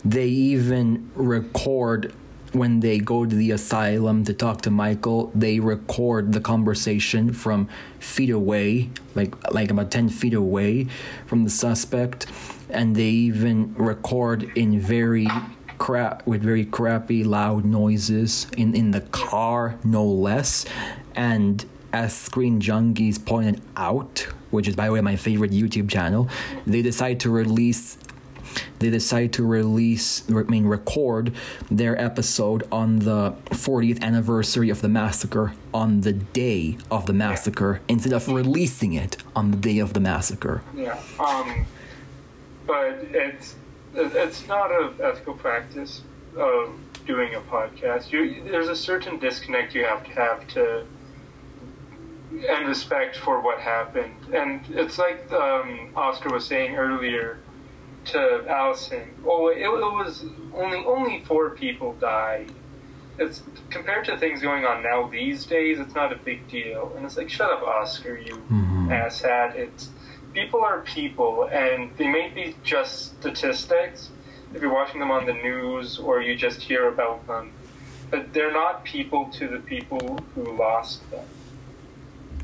they even record when they go to the asylum to talk to Michael. They record the conversation from feet away, like like about ten feet away from the suspect, and they even record in very crap with very crappy loud noises in in the car no less and as screen junkies pointed out which is by the way my favorite youtube channel they decide to release they decide to release I mean record their episode on the 40th anniversary of the massacre on the day of the massacre instead of releasing it on the day of the massacre Yeah. Um, but it's it's not an ethical practice of doing a podcast. You, there's a certain disconnect you have to have to and respect for what happened. And it's like um, Oscar was saying earlier to Allison. Oh, it, it was only only four people died. It's compared to things going on now these days. It's not a big deal. And it's like, shut up, Oscar, you asshat. It's people are people, and they may be just statistics if you're watching them on the news or you just hear about them. But they're not people to the people who lost them.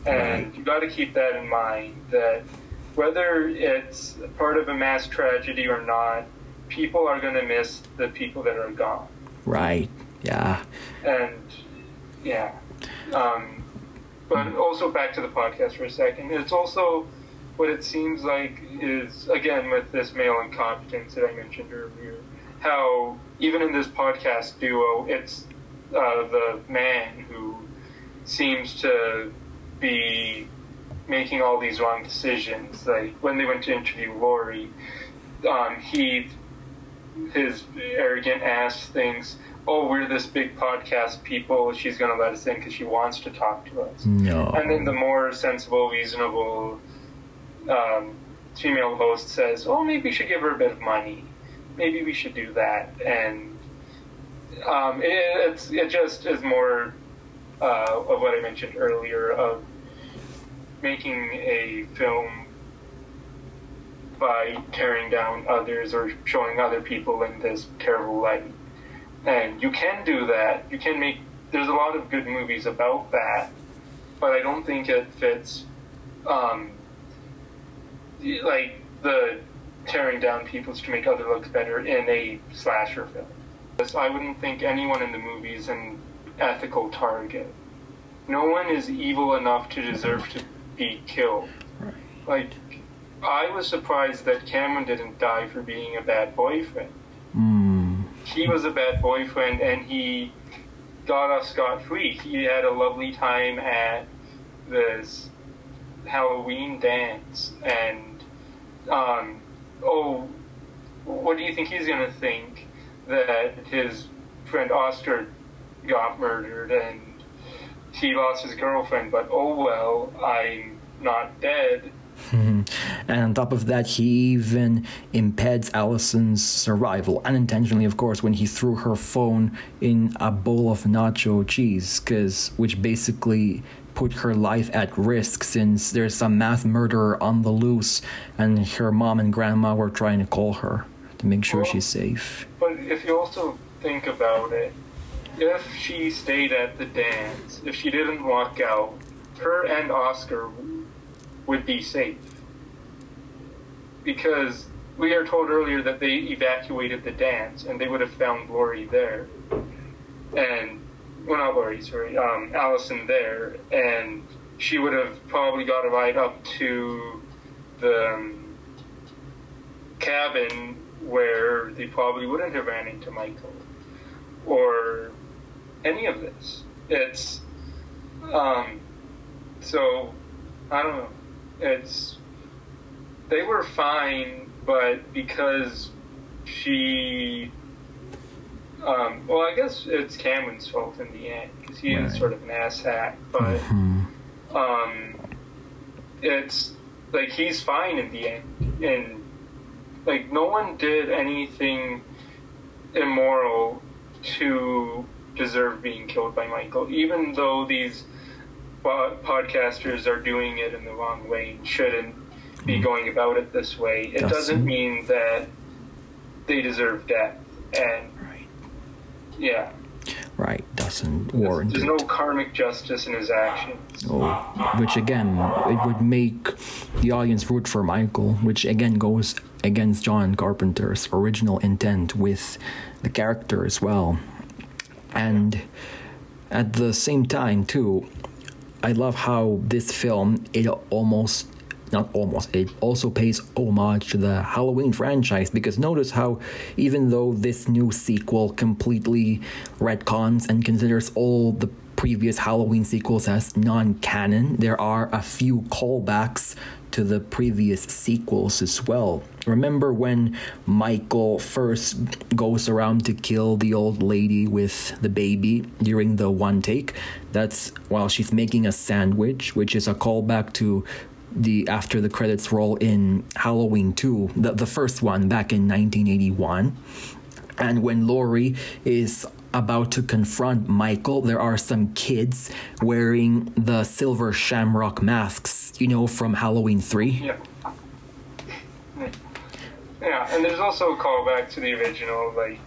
And you got to keep that in mind that whether it's part of a mass tragedy or not, people are going to miss the people that are gone. right yeah And yeah. Um, but also back to the podcast for a second. It's also what it seems like is, again, with this male incompetence that I mentioned earlier, how even in this podcast duo, it's uh, the man who seems to be making all these wrong decisions. Like when they went to interview Laurie, um, he his arrogant ass thinks, "Oh, we're this big podcast people. She's gonna let us in because she wants to talk to us." No. And then the more sensible, reasonable um, female host says, "Oh, maybe we should give her a bit of money. Maybe we should do that." And um, it, it's it just is more uh, of what I mentioned earlier of making a film by tearing down others or showing other people in this terrible light. And you can do that. You can make. There's a lot of good movies about that, but I don't think it fits. Um, like the tearing down people to make other look better in a slasher film. I wouldn't think anyone in the movie is an ethical target. No one is evil enough to deserve to be killed. Like, I was surprised that Cameron didn't die for being a bad boyfriend. Mm. He was a bad boyfriend and he got off scot free. He had a lovely time at this Halloween dance and um, oh what do you think he's gonna think that his friend Oscar got murdered and he lost his girlfriend but oh well I'm not dead. And on top of that, he even impeds Allison's survival, unintentionally, of course, when he threw her phone in a bowl of nacho cheese, cause which basically put her life at risk since there's some mass murderer on the loose, and her mom and grandma were trying to call her to make sure Well, she's safe. But if you also think about it, if she stayed at the dance, if she didn't walk out, her and Oscar would be safe. Because we are told earlier that they evacuated the dance and they would have found Laurie there. And, well, not Laurie, sorry, um, Allison there, and she would have probably got a ride up to the um, cabin where they probably wouldn't have ran into Michael or any of this. It's um so I don't know. It's they were fine, but because she um, well, I guess it's Cameron's fault in the end because he is sort of an asshat. But Hmm. um, it's like he's fine in the end, and like no one did anything immoral to deserve being killed by Michael, even though these po- podcasters are doing it in the wrong way and shouldn't be going about it this way. It Doesn't- mean that they deserve death, and Right. Yeah, Right, doesn't there's, warrant there's it. no karmic justice in his actions. Oh, which again, it would make the audience root for Michael, which again goes against John Carpenter's original intent with the character as well. And at the same time, too, I love how this film it almost not almost it also pays homage to the Halloween franchise because notice how even though this new sequel completely retcons and considers all the previous Halloween sequels as non-canon, there are a few callbacks to the previous sequels as well. Remember when Michael first goes around to kill the old lady with the baby during the one take? That's while she's making a sandwich, which is a callback to the after the credits roll in Halloween 2, the, the first one back in 1981. And when Laurie is about to confront Michael, there are some kids wearing the silver shamrock masks, you know, from Halloween 3. Yeah. Yeah, and there's also a callback to the original. Like,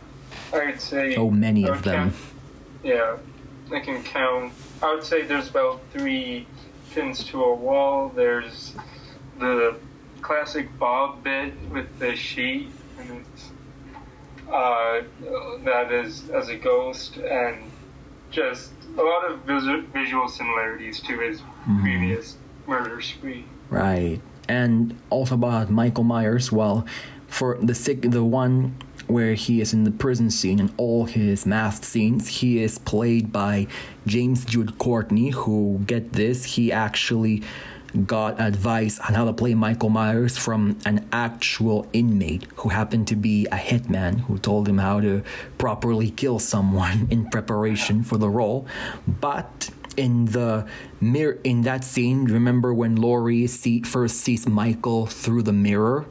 I would say. Oh, many of them. count- yeah, I can count. I would say there's about three pins to a wall. There's the classic Bob bit with the sheet, and it's uh, that is as a ghost, and just a lot of visu- visual similarities to his Mm-hmm. previous murder spree. Right. And also about Michael Myers, well, for the sick, the one where he is in the prison scene and all his masked scenes, he is played by James Jude Courtney, who get this, he actually got advice on how to play Michael Myers from an actual inmate who happened to be a hitman who told him how to properly kill someone in preparation for the role. But in the mirror in that scene, remember when Laurie see, first sees Michael through the mirror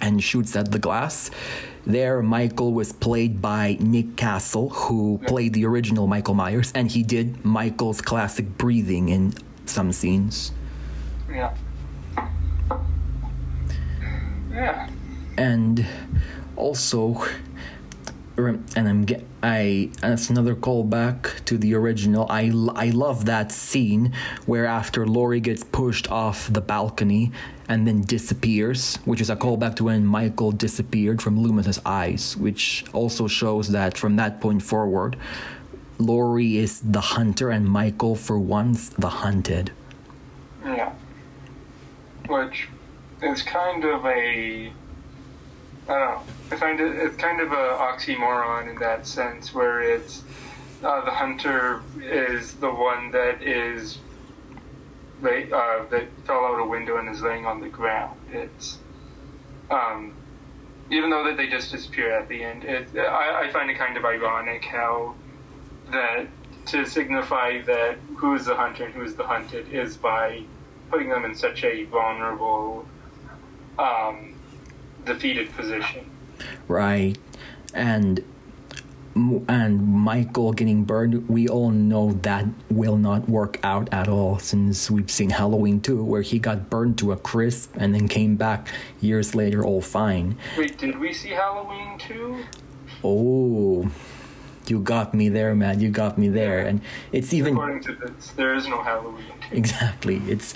and shoots at the glass? There, Michael was played by Nick Castle, who played the original Michael Myers, and he did Michael's classic breathing in some scenes. Yeah. Yeah. and also and I'm get I that's another callback to the original. I I love that scene where after Laurie gets pushed off the balcony and then disappears, which is a callback to when Michael disappeared from Loomis's eyes, which also shows that from that point forward, Laurie is the hunter and Michael for once the hunted. Yeah. Which is kind of a I don't know. I find it it's kind of a oxymoron in that sense where it's uh, the hunter is the one that is lay, uh, that fell out a window and is laying on the ground. It's um, even though that they just disappear at the end. It I, I find it kind of ironic how that to signify that who is the hunter and who is the hunted is by putting them in such a vulnerable, um, defeated position. right and and michael getting burned we all know that will not work out at all since we've seen halloween 2 where he got burned to a crisp and then came back years later all fine Wait, did we see Halloween too? oh you got me there man you got me there and it's even According to this, there is no Halloween. exactly it's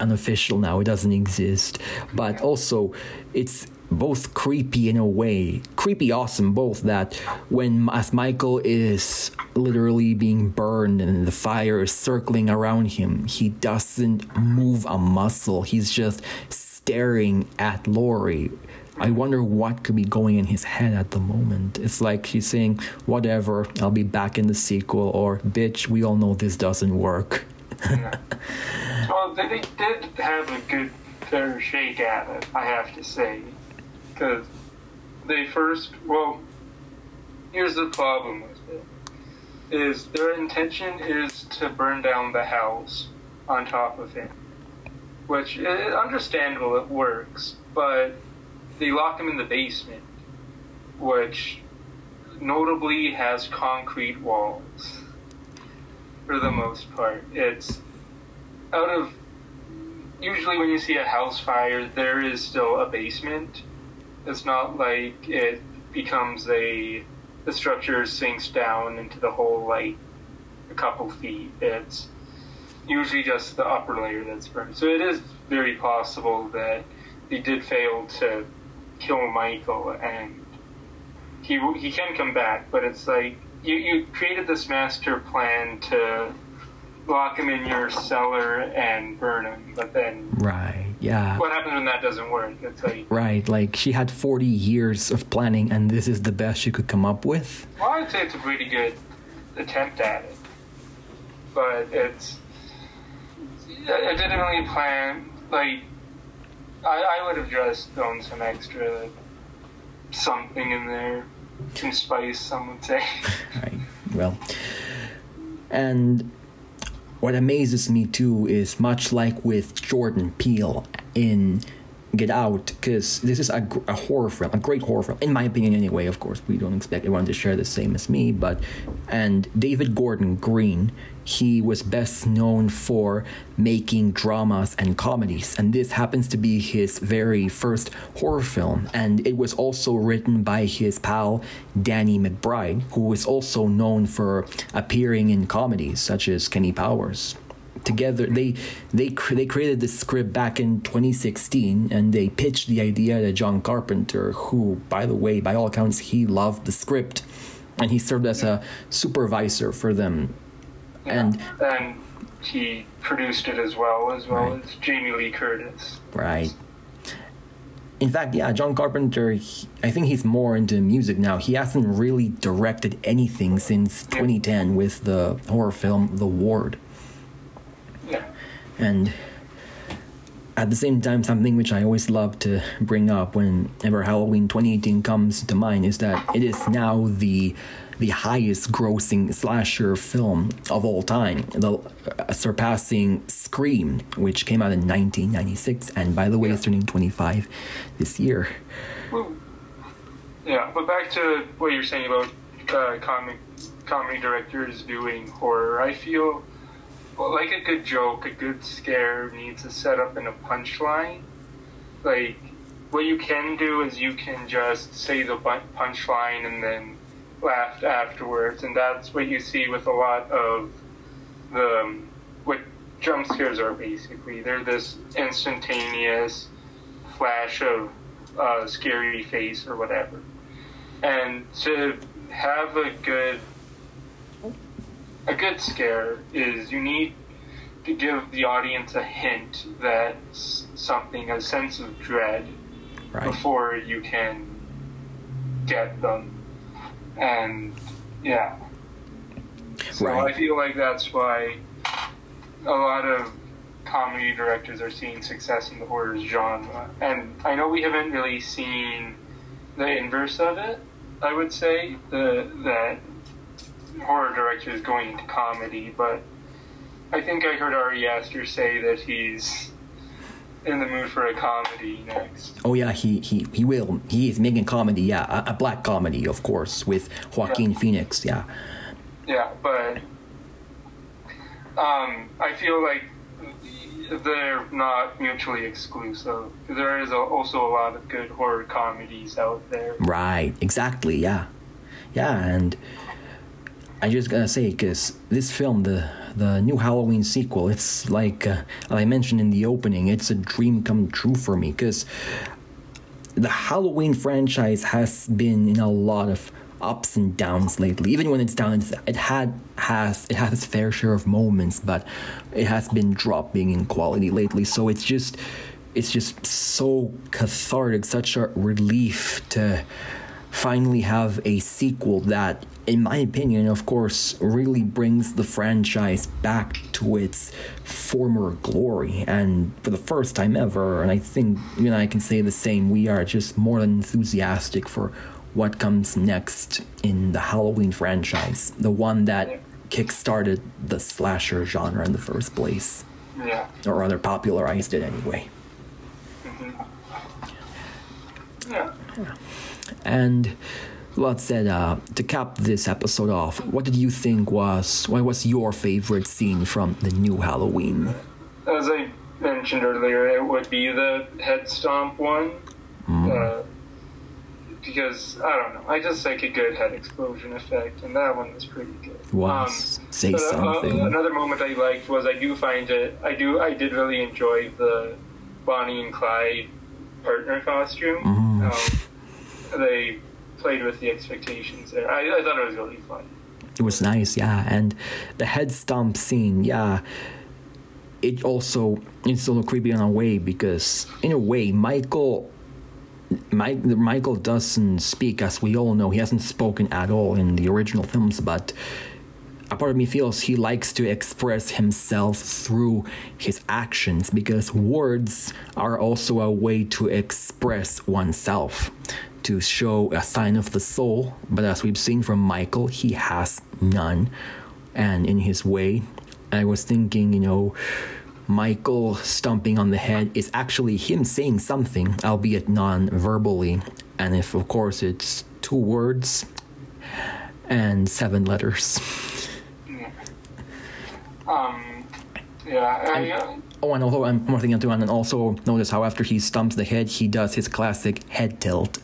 unofficial now it doesn't exist but also it's both creepy in a way creepy awesome both that when as michael is literally being burned and the fire is circling around him he doesn't move a muscle he's just staring at Laurie. I wonder what could be going in his head at the moment. It's like he's saying, whatever, I'll be back in the sequel, or bitch, we all know this doesn't work. Well, they, did have a good fair shake at it, I have to say. Because they first, well, here's the problem with it. Is their intention is to burn down the house on top of him. Which, is understandable, it works. But they lock him in the basement, which notably has concrete walls. For the most part. It's out of usually when you see a house fire, there is still a basement. It's not like it becomes a the structure sinks down into the hole like a couple feet. It's usually just the upper layer that's burned. So it is very possible that they did fail to kill Michael, and he he can come back. But it's like you you created this master plan to lock him in your cellar and burn him, but then Right, yeah. what happens when that doesn't work? Like, Right, like she had 40 years of planning, and this is the best she could come up with. well, I'd say it's a pretty good attempt at it, but it's I I didn't really plan like I, I would have just thrown some extra something in there, some spice. Some would say. Right, well. And what amazes me too is much like with Jordan Peele in Get Out, because this is a, a horror film, a great horror film, in my opinion, anyway. Of course, we don't expect everyone to share the same as me, but and David Gordon Green, he was best known for making dramas and comedies, and this happens to be his very first horror film, and it was also written by his pal Danny McBride, who is also known for appearing in comedies such as Kenny Powers together they they they created this script back in 2016 and they pitched the idea to John Carpenter who by the way by all accounts he loved the script and he served as a supervisor for them and and he produced it as well, as well Right. as Jamie Lee Curtis. right in fact yeah John Carpenter he, I think he's more into music now he hasn't really directed anything since 2010 with the horror film The Ward Yeah. And at the same time, something which I always love to bring up whenever Halloween 2018 comes to mind is that it is now the the highest grossing slasher film of all time, the, uh, surpassing Scream, which came out in 1996, and by the way, is turning 25 this year. Well, yeah, but back to what you're saying about uh, comic comedy directors doing horror. I feel like a good joke, a good scare needs a setup and a punchline. Like what you can do is you can just say the punchline and then laugh afterwards, and that's what you see with a lot of the um, what jump scares are basically. They're this instantaneous flash of uh, scary face or whatever, and to have a good a good scare is you need to give the audience a hint that something, a sense of dread, right. before you can get them. And yeah. So right. I feel like that's why a lot of comedy directors are seeing success in the horror genre. And I know we haven't really seen the inverse of it, I would say, the that horror directors going into comedy, but I think I heard Ari Aster say that he's in the mood for a comedy next. Oh yeah, he he, he will. He is making comedy. Yeah, a, a black comedy, of course, with Joaquin yeah. Phoenix. Yeah. Yeah, but um, I feel like they're not mutually exclusive. There is a, also a lot of good horror comedies out there. Right. Exactly. Yeah. Yeah, and I just gotta say, because this film, the the new Halloween sequel, it's like uh, I mentioned in the opening, it's a dream come true for me. Because the Halloween franchise has been in a lot of ups and downs lately. Even when it's down, it's, it had has it has its fair share of moments, but it has been dropping in quality lately. So it's just it's just so cathartic, such a relief to finally have a sequel that in my opinion, of course, really brings the franchise back to its former glory. And for the first time ever, and I think you and I can say the same, we are just more than enthusiastic for what comes next in the Halloween franchise, the one that kickstarted the slasher genre in the first place. Yeah. Or rather, popularized it anyway. Mm-hmm. Yeah. yeah. And Lot said, uh, to cap this episode off, what did you think was what was your favorite scene from the new Halloween? As I mentioned earlier, it would be the head stomp one. Mm. Uh, because I don't know, I just like a good head explosion effect, and that one was pretty good. Was um, say uh, something. Uh, another moment I liked was I do find it. I do. I did really enjoy the Bonnie and Clyde partner costume. Mm. Um, they played with the expectations there. I, I thought it was really fun. It was nice, yeah. And the head stomp scene, yeah. It also it's a little creepy in a way because in a way Michael Mike, Michael doesn't speak, as we all know. He hasn't spoken at all in the original films, but a part of me feels he likes to express himself through his actions because words are also a way to express oneself to show a sign of the soul, but as we've seen from Michael, he has none. And in his way, I was thinking, you know, Michael stomping on the head is actually him saying something, albeit non verbally. And if, of course, it's two words and seven letters. Um, yeah. I, uh, oh, and also, one more thing, too, and also notice how after he stumps the head, he does his classic head tilt.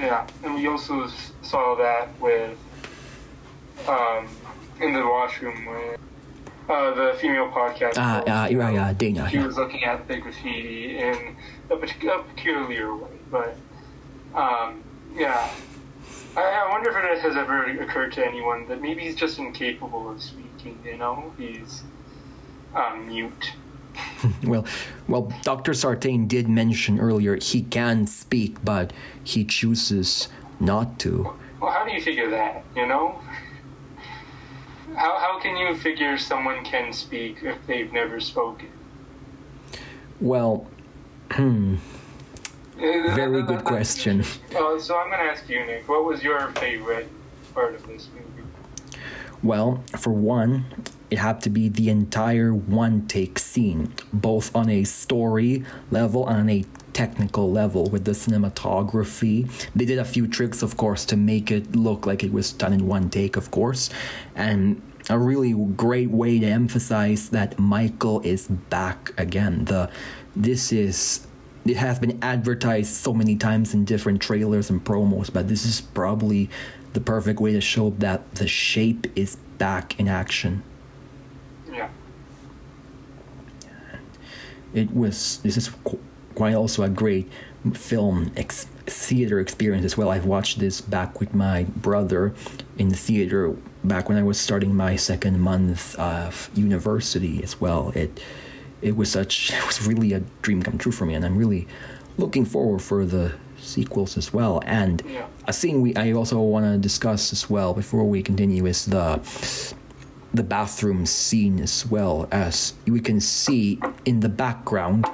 Yeah, and we also saw that with um, in the washroom with uh, the female podcast. Ah, uh, uh, yeah, yeah, Dana. She yeah. was looking at the graffiti in a, a peculiar way, but um, yeah. I, I wonder if it has ever occurred to anyone that maybe he's just incapable of speaking. You know, he's um, mute. well, well, Dr. Sartain did mention earlier he can speak, but he chooses not to. Well, how do you figure that? You know, how how can you figure someone can speak if they've never spoken? Well, Hmm. Uh, Very good question. Uh, so I'm going to ask you, Nick. What was your favorite part of this movie? Well, for one, it had to be the entire one take scene, both on a story level and a technical level with the cinematography. They did a few tricks, of course, to make it look like it was done in one take, of course, and a really great way to emphasize that Michael is back again. The this is it has been advertised so many times in different trailers and promos, but this is probably the perfect way to show that the shape is back in action. Yeah. It was this is quite also a great film ex- theater experience as well. I've watched this back with my brother in the theater back when I was starting my second month of university as well. It it was such it was really a dream come true for me, and I'm really looking forward for the sequels as well. And Yeah. a scene we I also want to discuss as well before we continue is the the bathroom scene as well as we can see in the background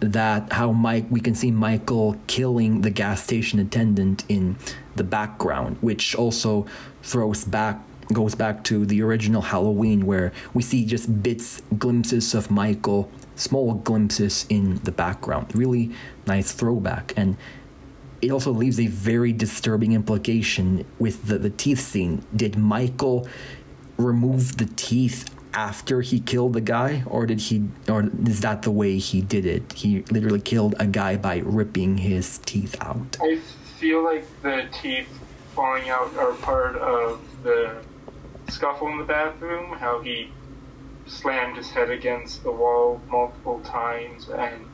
that how Mike we can see Michael killing the gas station attendant in the background, which also throws back goes back to the original Halloween where we see just bits glimpses of Michael, small glimpses in the background. Really nice throwback and it also leaves a very disturbing implication with the, the teeth scene. Did Michael remove the teeth after he killed the guy, or did he, or is that the way he did it? He literally killed a guy by ripping his teeth out. I feel like the teeth falling out are part of the scuffle in the bathroom, how he slammed his head against the wall multiple times, and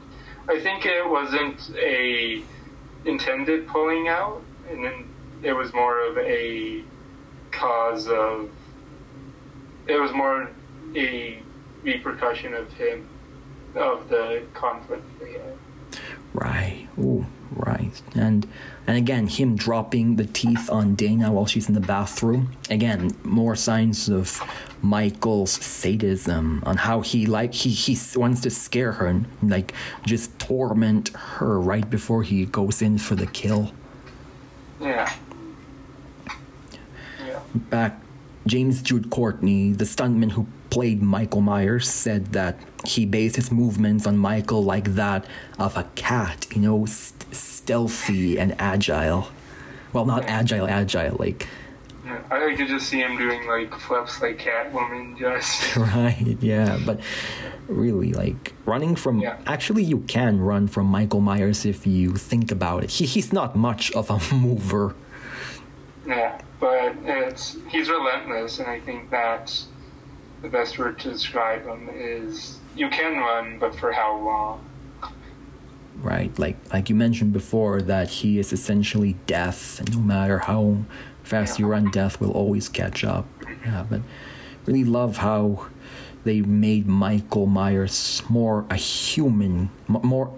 I think it wasn't a intended pulling out, and then it was more of a cause of it was more a repercussion of him of the conflict they had. Right. Ooh, right. And and again, him dropping the teeth on Dana while she's in the bathroom. Again, more signs of Michael's sadism on how he like he he wants to scare her and like just torment her right before he goes in for the kill. Yeah. Yeah. back James Jude Courtney, the stuntman who played Michael Myers, said that he based his movements on Michael like that of a cat, you know, st- stealthy and agile. Well, not agile, agile, like, Yeah, I could just see him doing like flips like Catwoman, just right, yeah, but really, like, running from. Yeah. Actually, you can run from Michael Myers if you think about it. He, he's not much of a mover. Yeah. But it's he's relentless, and I think that's the best word to describe him is you can run, but for how long? right like like you mentioned before that he is essentially death and no matter how fast you run death will always catch up yeah but really love how they made michael myers more a human more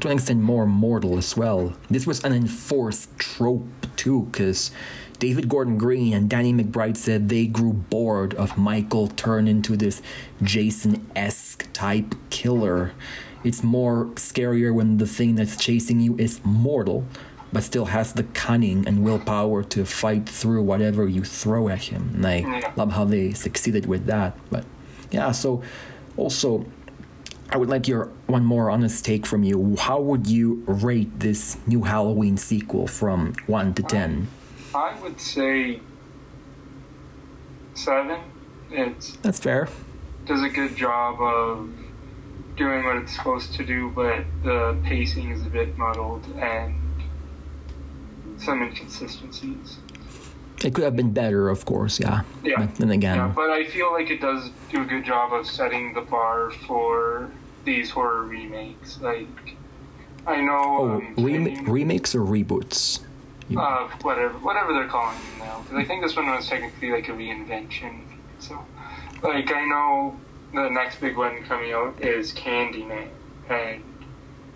to an extent more mortal as well this was an enforced trope too because David Gordon Green and Danny McBride said they grew bored of Michael turn into this Jason esque type killer. It's more scarier when the thing that's chasing you is mortal, but still has the cunning and willpower to fight through whatever you throw at him. And I mm. love how they succeeded with that. But yeah, so also I would like your one more honest take from you. How would you rate this new Halloween sequel from one to ten? I would say seven. It That's fair. does a good job of doing what it's supposed to do, but the pacing is a bit muddled and some inconsistencies. It could have been better, of course, yeah. Yeah. But then again, Yeah, but I feel like it does do a good job of setting the bar for these horror remakes. Like, I know. oh, um, rem- remakes or reboots? You- uh, whatever, whatever they're calling them now. Because I think this one was technically like a reinvention. So, like, I know the next big one coming out is Candyman, and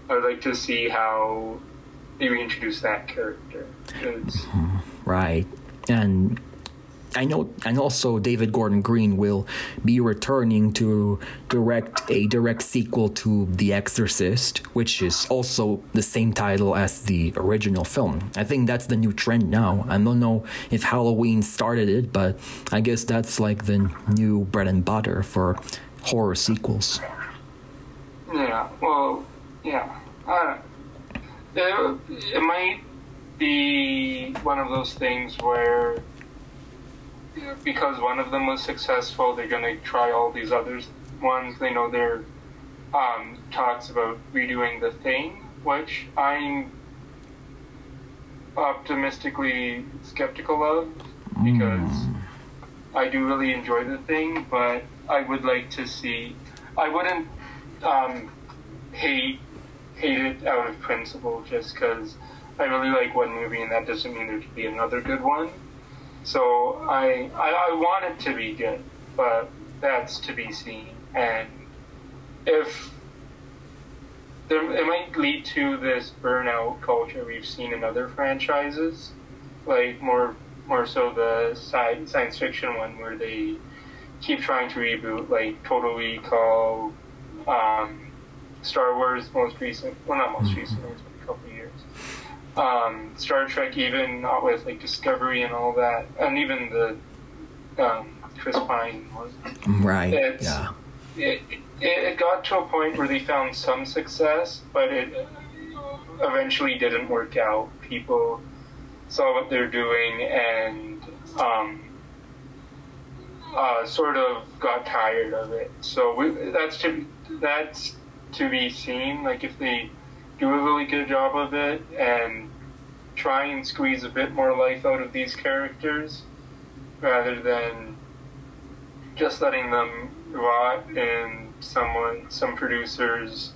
I would like to see how they reintroduce that character. 'Cause- right. And I know, and also David Gordon Green will be returning to direct a direct sequel to The Exorcist, which is also the same title as the original film. I think that's the new trend now. I don't know if Halloween started it, but I guess that's like the new bread and butter for horror sequels. Yeah, well, yeah. Uh, it, it might be one of those things where because one of them was successful, they're going to try all these other ones. They know there um, talks about redoing the thing, which I'm optimistically skeptical of because mm. I do really enjoy the thing, but I would like to see. I wouldn't um, hate hate it out of principle just because I really like one movie, and that doesn't mean there could be another good one. So I, I, I want it to be good, but that's to be seen. And if there, it might lead to this burnout culture we've seen in other franchises, like more more so the sci- science fiction one where they keep trying to reboot, like Total Recall, um, Star Wars most recent, well not most mm-hmm. recent, it's been a couple years um, Star Trek, even not with like Discovery and all that, and even the um, Chris Pine was right. It's, yeah, it, it, it got to a point where they found some success, but it eventually didn't work out. People saw what they're doing and um, uh, sort of got tired of it. So we, that's to that's to be seen. Like if they do a really good job of it and try and squeeze a bit more life out of these characters rather than just letting them rot in someone some producers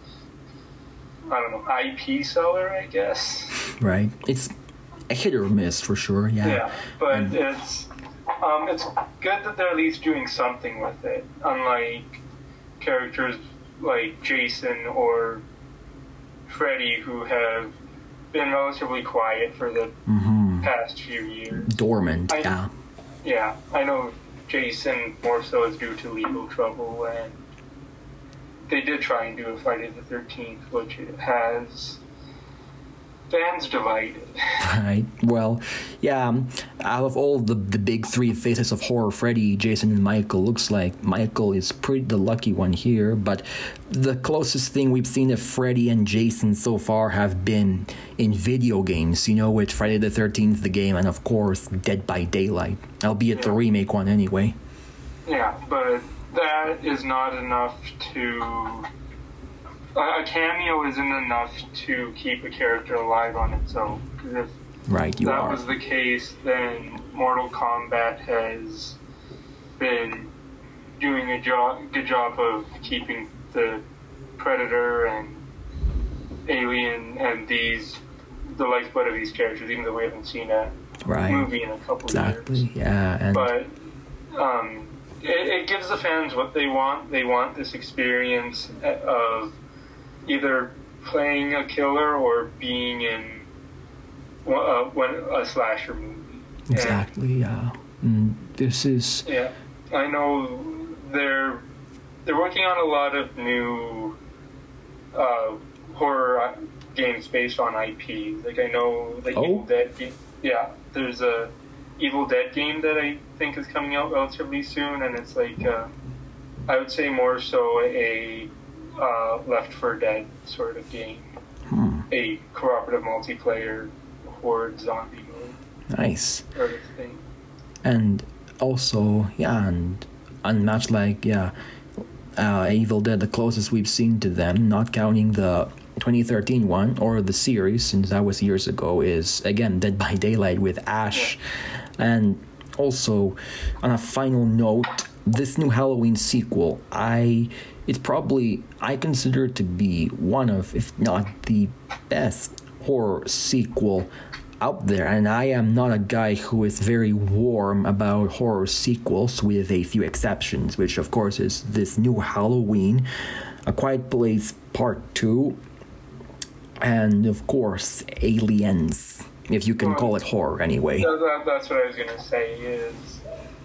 I don't know IP seller I guess. Right. It's a hit or miss for sure yeah. Yeah but and... it's um, it's good that they're at least doing something with it unlike characters like Jason or Freddy who have been relatively quiet for the mm-hmm. past few years. Dormant, I, yeah. Yeah, I know Jason more so is due to legal trouble, and they did try and do a Friday the 13th, which it has fans divided. Right. Well, yeah. Um, out of all the the big three faces of horror, Freddy, Jason, and Michael, looks like Michael is pretty the lucky one here. But the closest thing we've seen of Freddy and Jason so far have been in video games. You know, with Friday the Thirteenth, the game, and of course Dead by Daylight, albeit yeah. the remake one anyway. Yeah, but that is not enough to a cameo isn't enough to keep a character alive on its own. Because if right, that are. was the case, then Mortal Kombat has been doing a job, good job of keeping the Predator and Alien and these the lifeblood of these characters, even though we haven't seen a right. movie in a couple exactly. years. Yeah, and but um, it, it gives the fans what they want. They want this experience of either playing a killer or being in uh, one a slasher movie. Exactly. yeah. Mm, this is. Yeah, I know they're they're working on a lot of new uh, horror games based on IP. Like I know the oh. Evil Dead. Game, yeah, there's a Evil Dead game that I think is coming out relatively soon, and it's like uh, I would say more so a uh, Left 4 Dead sort of game. Hmm. A cooperative multiplayer horde zombie mode. Nice. Sort of thing. And also, yeah, and, and much like, yeah, uh, Evil Dead, the closest we've seen to them, not counting the 2013 one or the series, since that was years ago, is again Dead by Daylight with Ash. Yeah. And also, on a final note, this new Halloween sequel, I it's probably I consider it to be one of, if not the best horror sequel out there, and I am not a guy who is very warm about horror sequels, with a few exceptions, which of course is this new Halloween, A Quiet Place Part 2, and of course, Aliens, if you can call it horror anyway. That, that's what I was gonna say, is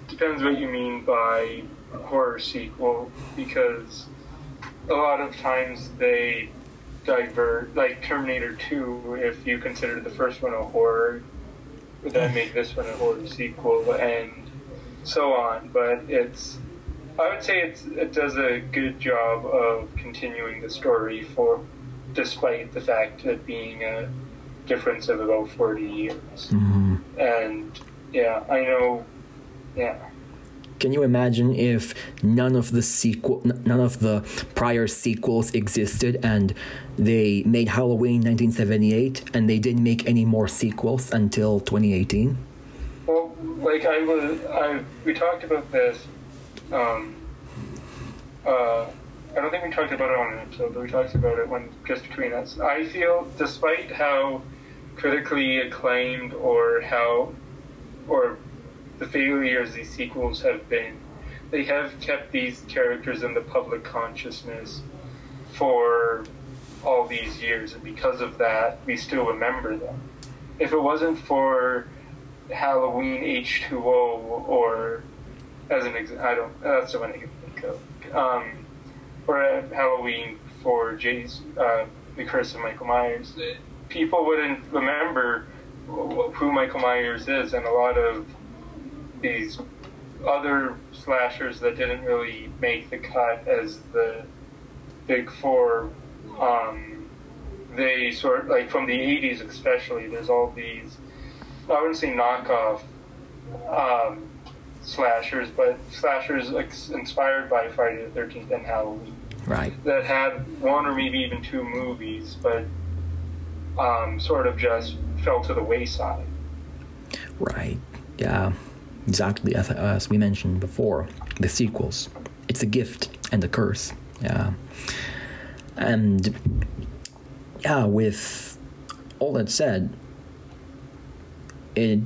depends what you mean by horror sequel because a lot of times they divert, like Terminator 2, if you consider the first one a horror, then make this one a horror sequel, and so on. But it's, I would say it's, it does a good job of continuing the story for, despite the fact of being a difference of about 40 years. Mm-hmm. And yeah, I know, yeah. Can you imagine if none of the sequel, none of the prior sequels existed, and they made Halloween 1978, and they didn't make any more sequels until 2018? Well, like I was, I we talked about this. Um, uh, I don't think we talked about it on an episode, but we talked about it when just between us. I feel, despite how critically acclaimed or how, or the failures these sequels have been, they have kept these characters in the public consciousness for all these years, and because of that, we still remember them. If it wasn't for Halloween H2O or as an example, I don't that's the one I can think of. Um, or Halloween for Jay's uh, The Curse of Michael Myers, people wouldn't remember who Michael Myers is, and a lot of these other slashers that didn't really make the cut as the big four. Um, they sort of, like from the 80s especially. There's all these I wouldn't say knockoff um, slashers, but slashers ex- inspired by Friday the Thirteenth and Halloween Right. that had one or maybe even two movies, but um, sort of just fell to the wayside. Right. Yeah. Exactly as, as we mentioned before, the sequels. It's a gift and a curse. Yeah. And yeah, with all that said, it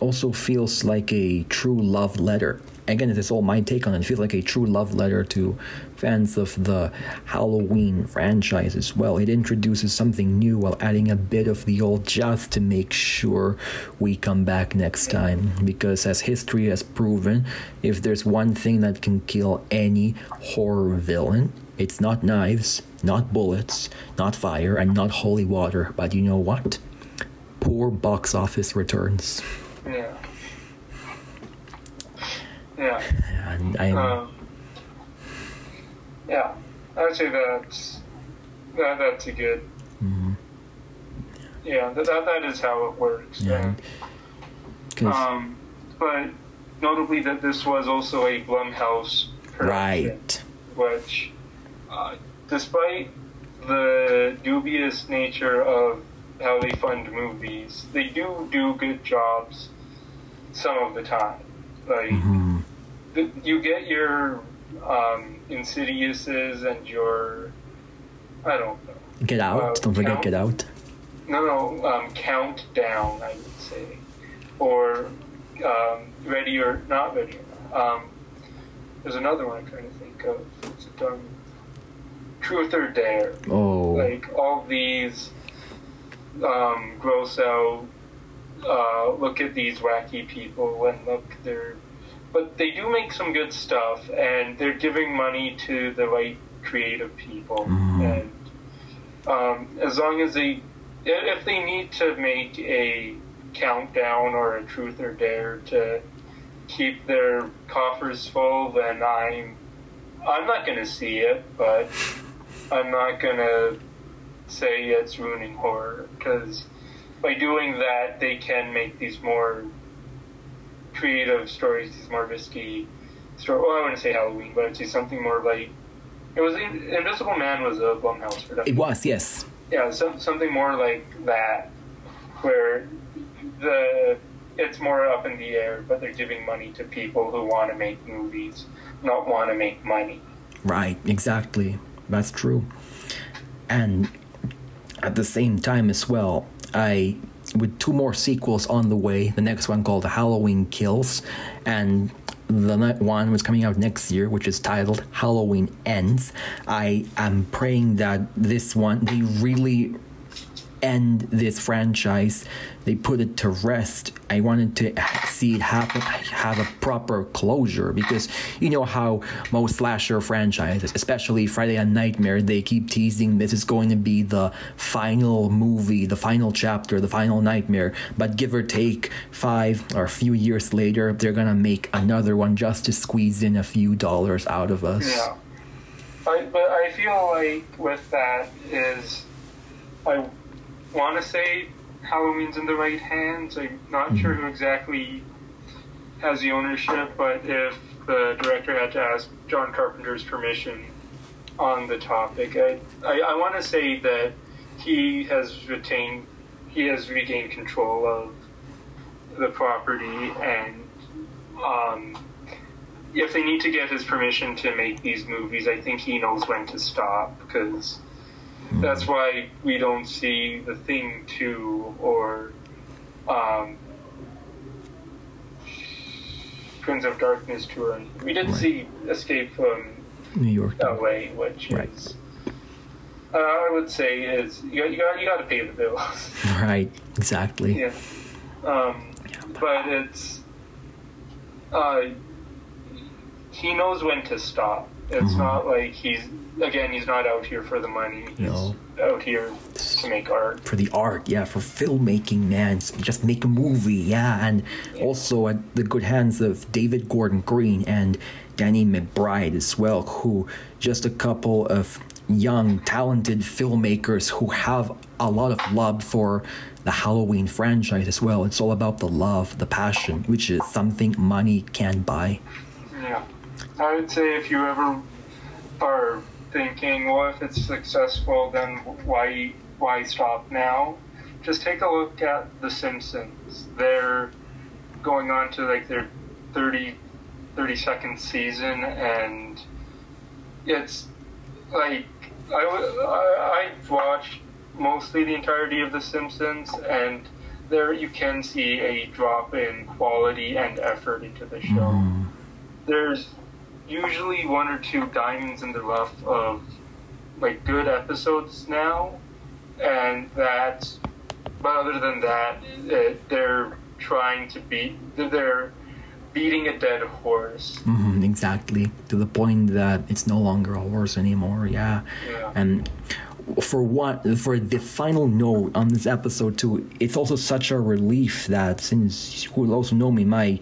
also feels like a true love letter. Again, it is all my take on it. It feels like a true love letter to fans of the Halloween franchise as well. It introduces something new while adding a bit of the old just to make sure we come back next time. Because as history has proven, if there's one thing that can kill any horror villain, it's not knives, not bullets, not fire, and not holy water. But you know what? Poor box office returns. Yeah. Yeah. And I'm. Um, yeah. I would say that's that, that's a good. Yeah, that, that that is how it works. Yeah. And, um, but notably that this was also a Blumhouse production. right. which, uh, despite the dubious nature of how they fund movies, they do do good jobs some of the time. Like, Mhm. the, you get your um, Insidiouses and your, I don't know. Get out. Uh, Don't forget count. get out. No, no, um, Countdown, I would say. Or um, Ready or Not Ready. Um, there's another one I'm trying to think of. It's um, Truth or Dare. Oh. Like, all these um, gross out, uh, look at these wacky people and look, they're. But they do make some good stuff, and they're giving money to the right creative people. Mhm. And um, as long as they if they need to make a countdown or a truth or dare to keep their coffers full, then I'm I'm not going to see it, but I'm not going to say it's ruining horror because by doing that, they can make these more creative stories, these more risky stories. Well, I wouldn't say Halloween, but I'd say something more like it was Invisible Man was a Blumhouse production It was, yes. yeah, some, something more like that, where the it's more up in the air, but they're giving money to people who want to make movies, not want to make money. Right, exactly. That's true. And at the same time as well, I with two more sequels on the way, the next one called Halloween Kills and the ne- one was coming out next year, which is titled Halloween Ends. I am praying that this one they really end this franchise. They put it to rest. I wanted to see it happen, have a proper closure because you know how most slasher franchises, especially Friday and Nightmare, they keep teasing this is going to be the final movie, the final chapter, the final nightmare. But give or take five or a few years later, they're gonna make another one just to squeeze in a few dollars out of us. Yeah. I, but I feel like with that is, I want to say Halloween's in the right hands. I'm not mm-hmm. sure who exactly has the ownership, but if the director had to ask John Carpenter's permission on the topic, I, I, I want to say that he has retained, he has regained control of the property, and um, if they need to get his permission to make these movies, I think he knows when to stop because that's why we don't see the Thing two or um, Prince of Darkness two. We did right. see Escape from New York, LA, which right. is. Uh, I would say is you got, you got you got to pay the bills. Right. Exactly. Yeah. Um, but it's uh, he knows when to stop. It's mm-hmm. not like he's again, he's not out here for the money. He's no. out here to make art. For the art, yeah, for filmmaking, man. Just make a movie, yeah. And yeah. also at the good hands of David Gordon Green and Danny McBride as well, who just a couple of young, talented filmmakers who have a lot of love for the Halloween franchise as well. It's all about the love, the passion, which is something money can buy. Yeah. I would say if you ever are thinking, well, if it's successful, then why why stop now? Just take a look at The Simpsons. They're going on to like their 30, 32nd season, and it's like I, I, I watched mostly the entirety of The Simpsons, and there you can see a drop in quality and effort into the show. Mm. There's usually one or two diamonds in the rough of like good episodes now, and that. But other than that, it, they're trying to beat. They're beating a dead horse. Mm-hmm, exactly to the point that it's no longer a horse anymore. Yeah, yeah. and for what for the final note on this episode too it's also such a relief that since who also know me my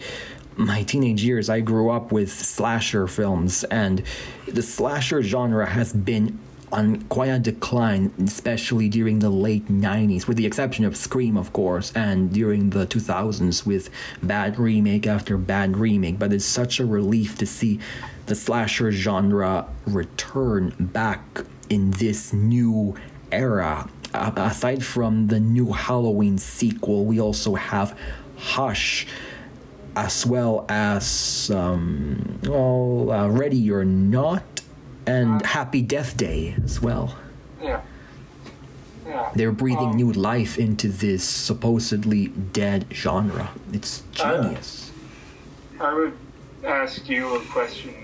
my teenage years, I grew up with slasher films, and the slasher genre has been on quite a decline, especially during the late 90s, with the exception of Scream, of course, and during the 2000s with bad remake after bad remake. But it's such a relief to see the slasher genre return back in this new era. Aside from the new Halloween sequel, we also have Hush as well as um, well, uh, Ready or Not and uh, Happy Death Day as well. Yeah. Yeah. They're breathing um, new life into this supposedly dead genre. It's genius. I would ask you a question.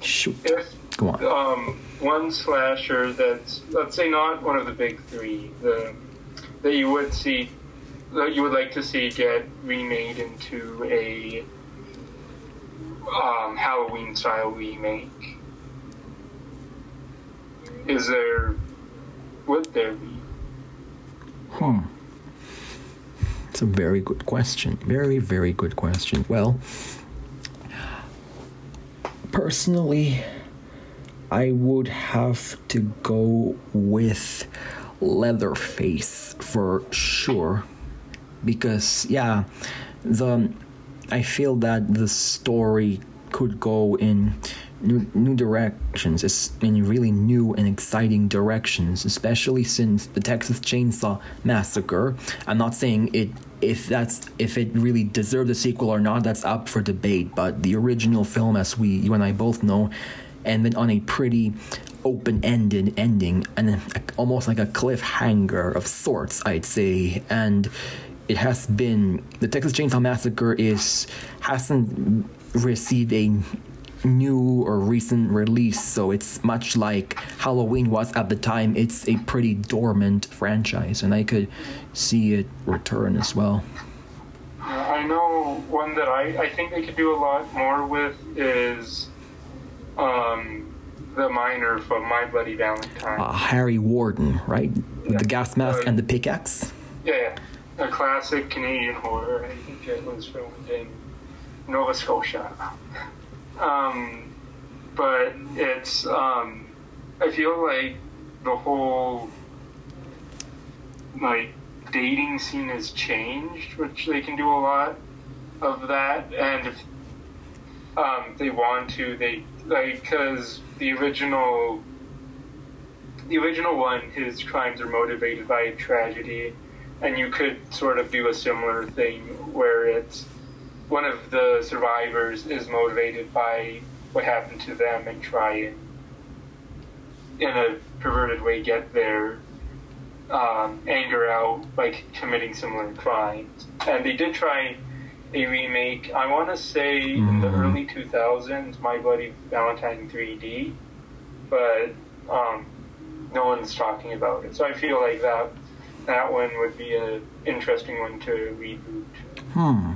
Shoot. If, Go on. Um, one slasher that's, let's say, not one of the big three, the that you would see that you would like to see get remade into a um, Halloween style remake? Is there would there be? Hmm. It's a very good question. Very, very good question. Well, personally, I would have to go with Leatherface for sure because yeah the i feel that the story could go in new, new directions. It's in really new and exciting directions especially since the texas chainsaw massacre. I'm not saying it if that's if it really deserved a sequel or not that's up for debate but the original film as we you and i both know ended on a pretty open-ended ending and almost like a cliffhanger of sorts i'd say. And it has been the Texas Chainsaw Massacre is hasn't received a new or recent release, so it's much like Halloween was at the time. It's a pretty dormant franchise, and I could see it return as well. I know one that I, I think they could do a lot more with is um, the miner from My Bloody Valentine. Uh, Harry Warden, right? With the gas mask and the pickaxe. Yeah, yeah, a classic Canadian horror. I think it was filmed in Nova Scotia. Um, but it's um, I feel like the whole like dating scene has changed, which they can do a lot of that, and if um, they want to, they like because the original the original one, his crimes are motivated by tragedy, and you could sort of do a similar thing where it's one of the survivors is motivated by what happened to them and try and, in a perverted way, get their um, anger out by committing similar crimes. And they did try a remake, I want to say in the early 2000s, My Bloody Valentine 3D, but um, no one's talking about it. So I feel like that that one would be an interesting one to reboot. Hmm.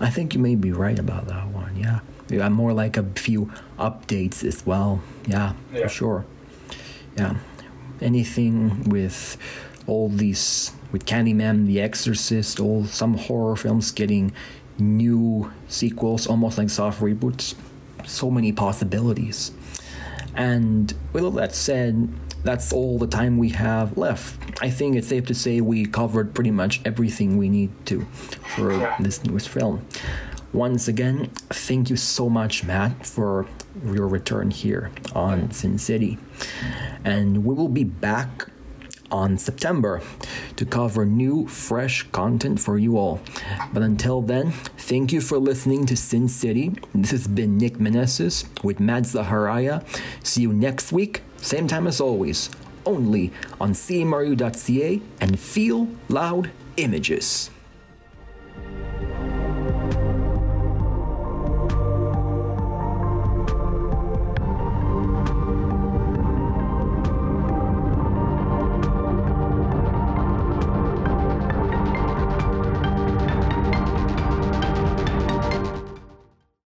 I think you may be right about that one. Yeah, yeah, more like a few updates as well. Yeah, Yeah. for sure. Yeah, anything with all these with Candyman, The Exorcist, all some horror films getting new sequels, almost like soft reboots. So many possibilities. And with all that said, that's all the time we have left. I think it's safe to say we covered pretty much everything we need to for this newest film. Once again, thank you so much, Matt, for your return here on Sin City. And we will be back on September to cover new, fresh content for you all. But until then, thank you for listening to Sin City. This has been Nick Meneses with Matt Zaharaya. See you next week, same time as always, only on cmru.ca and Feel Loud Images.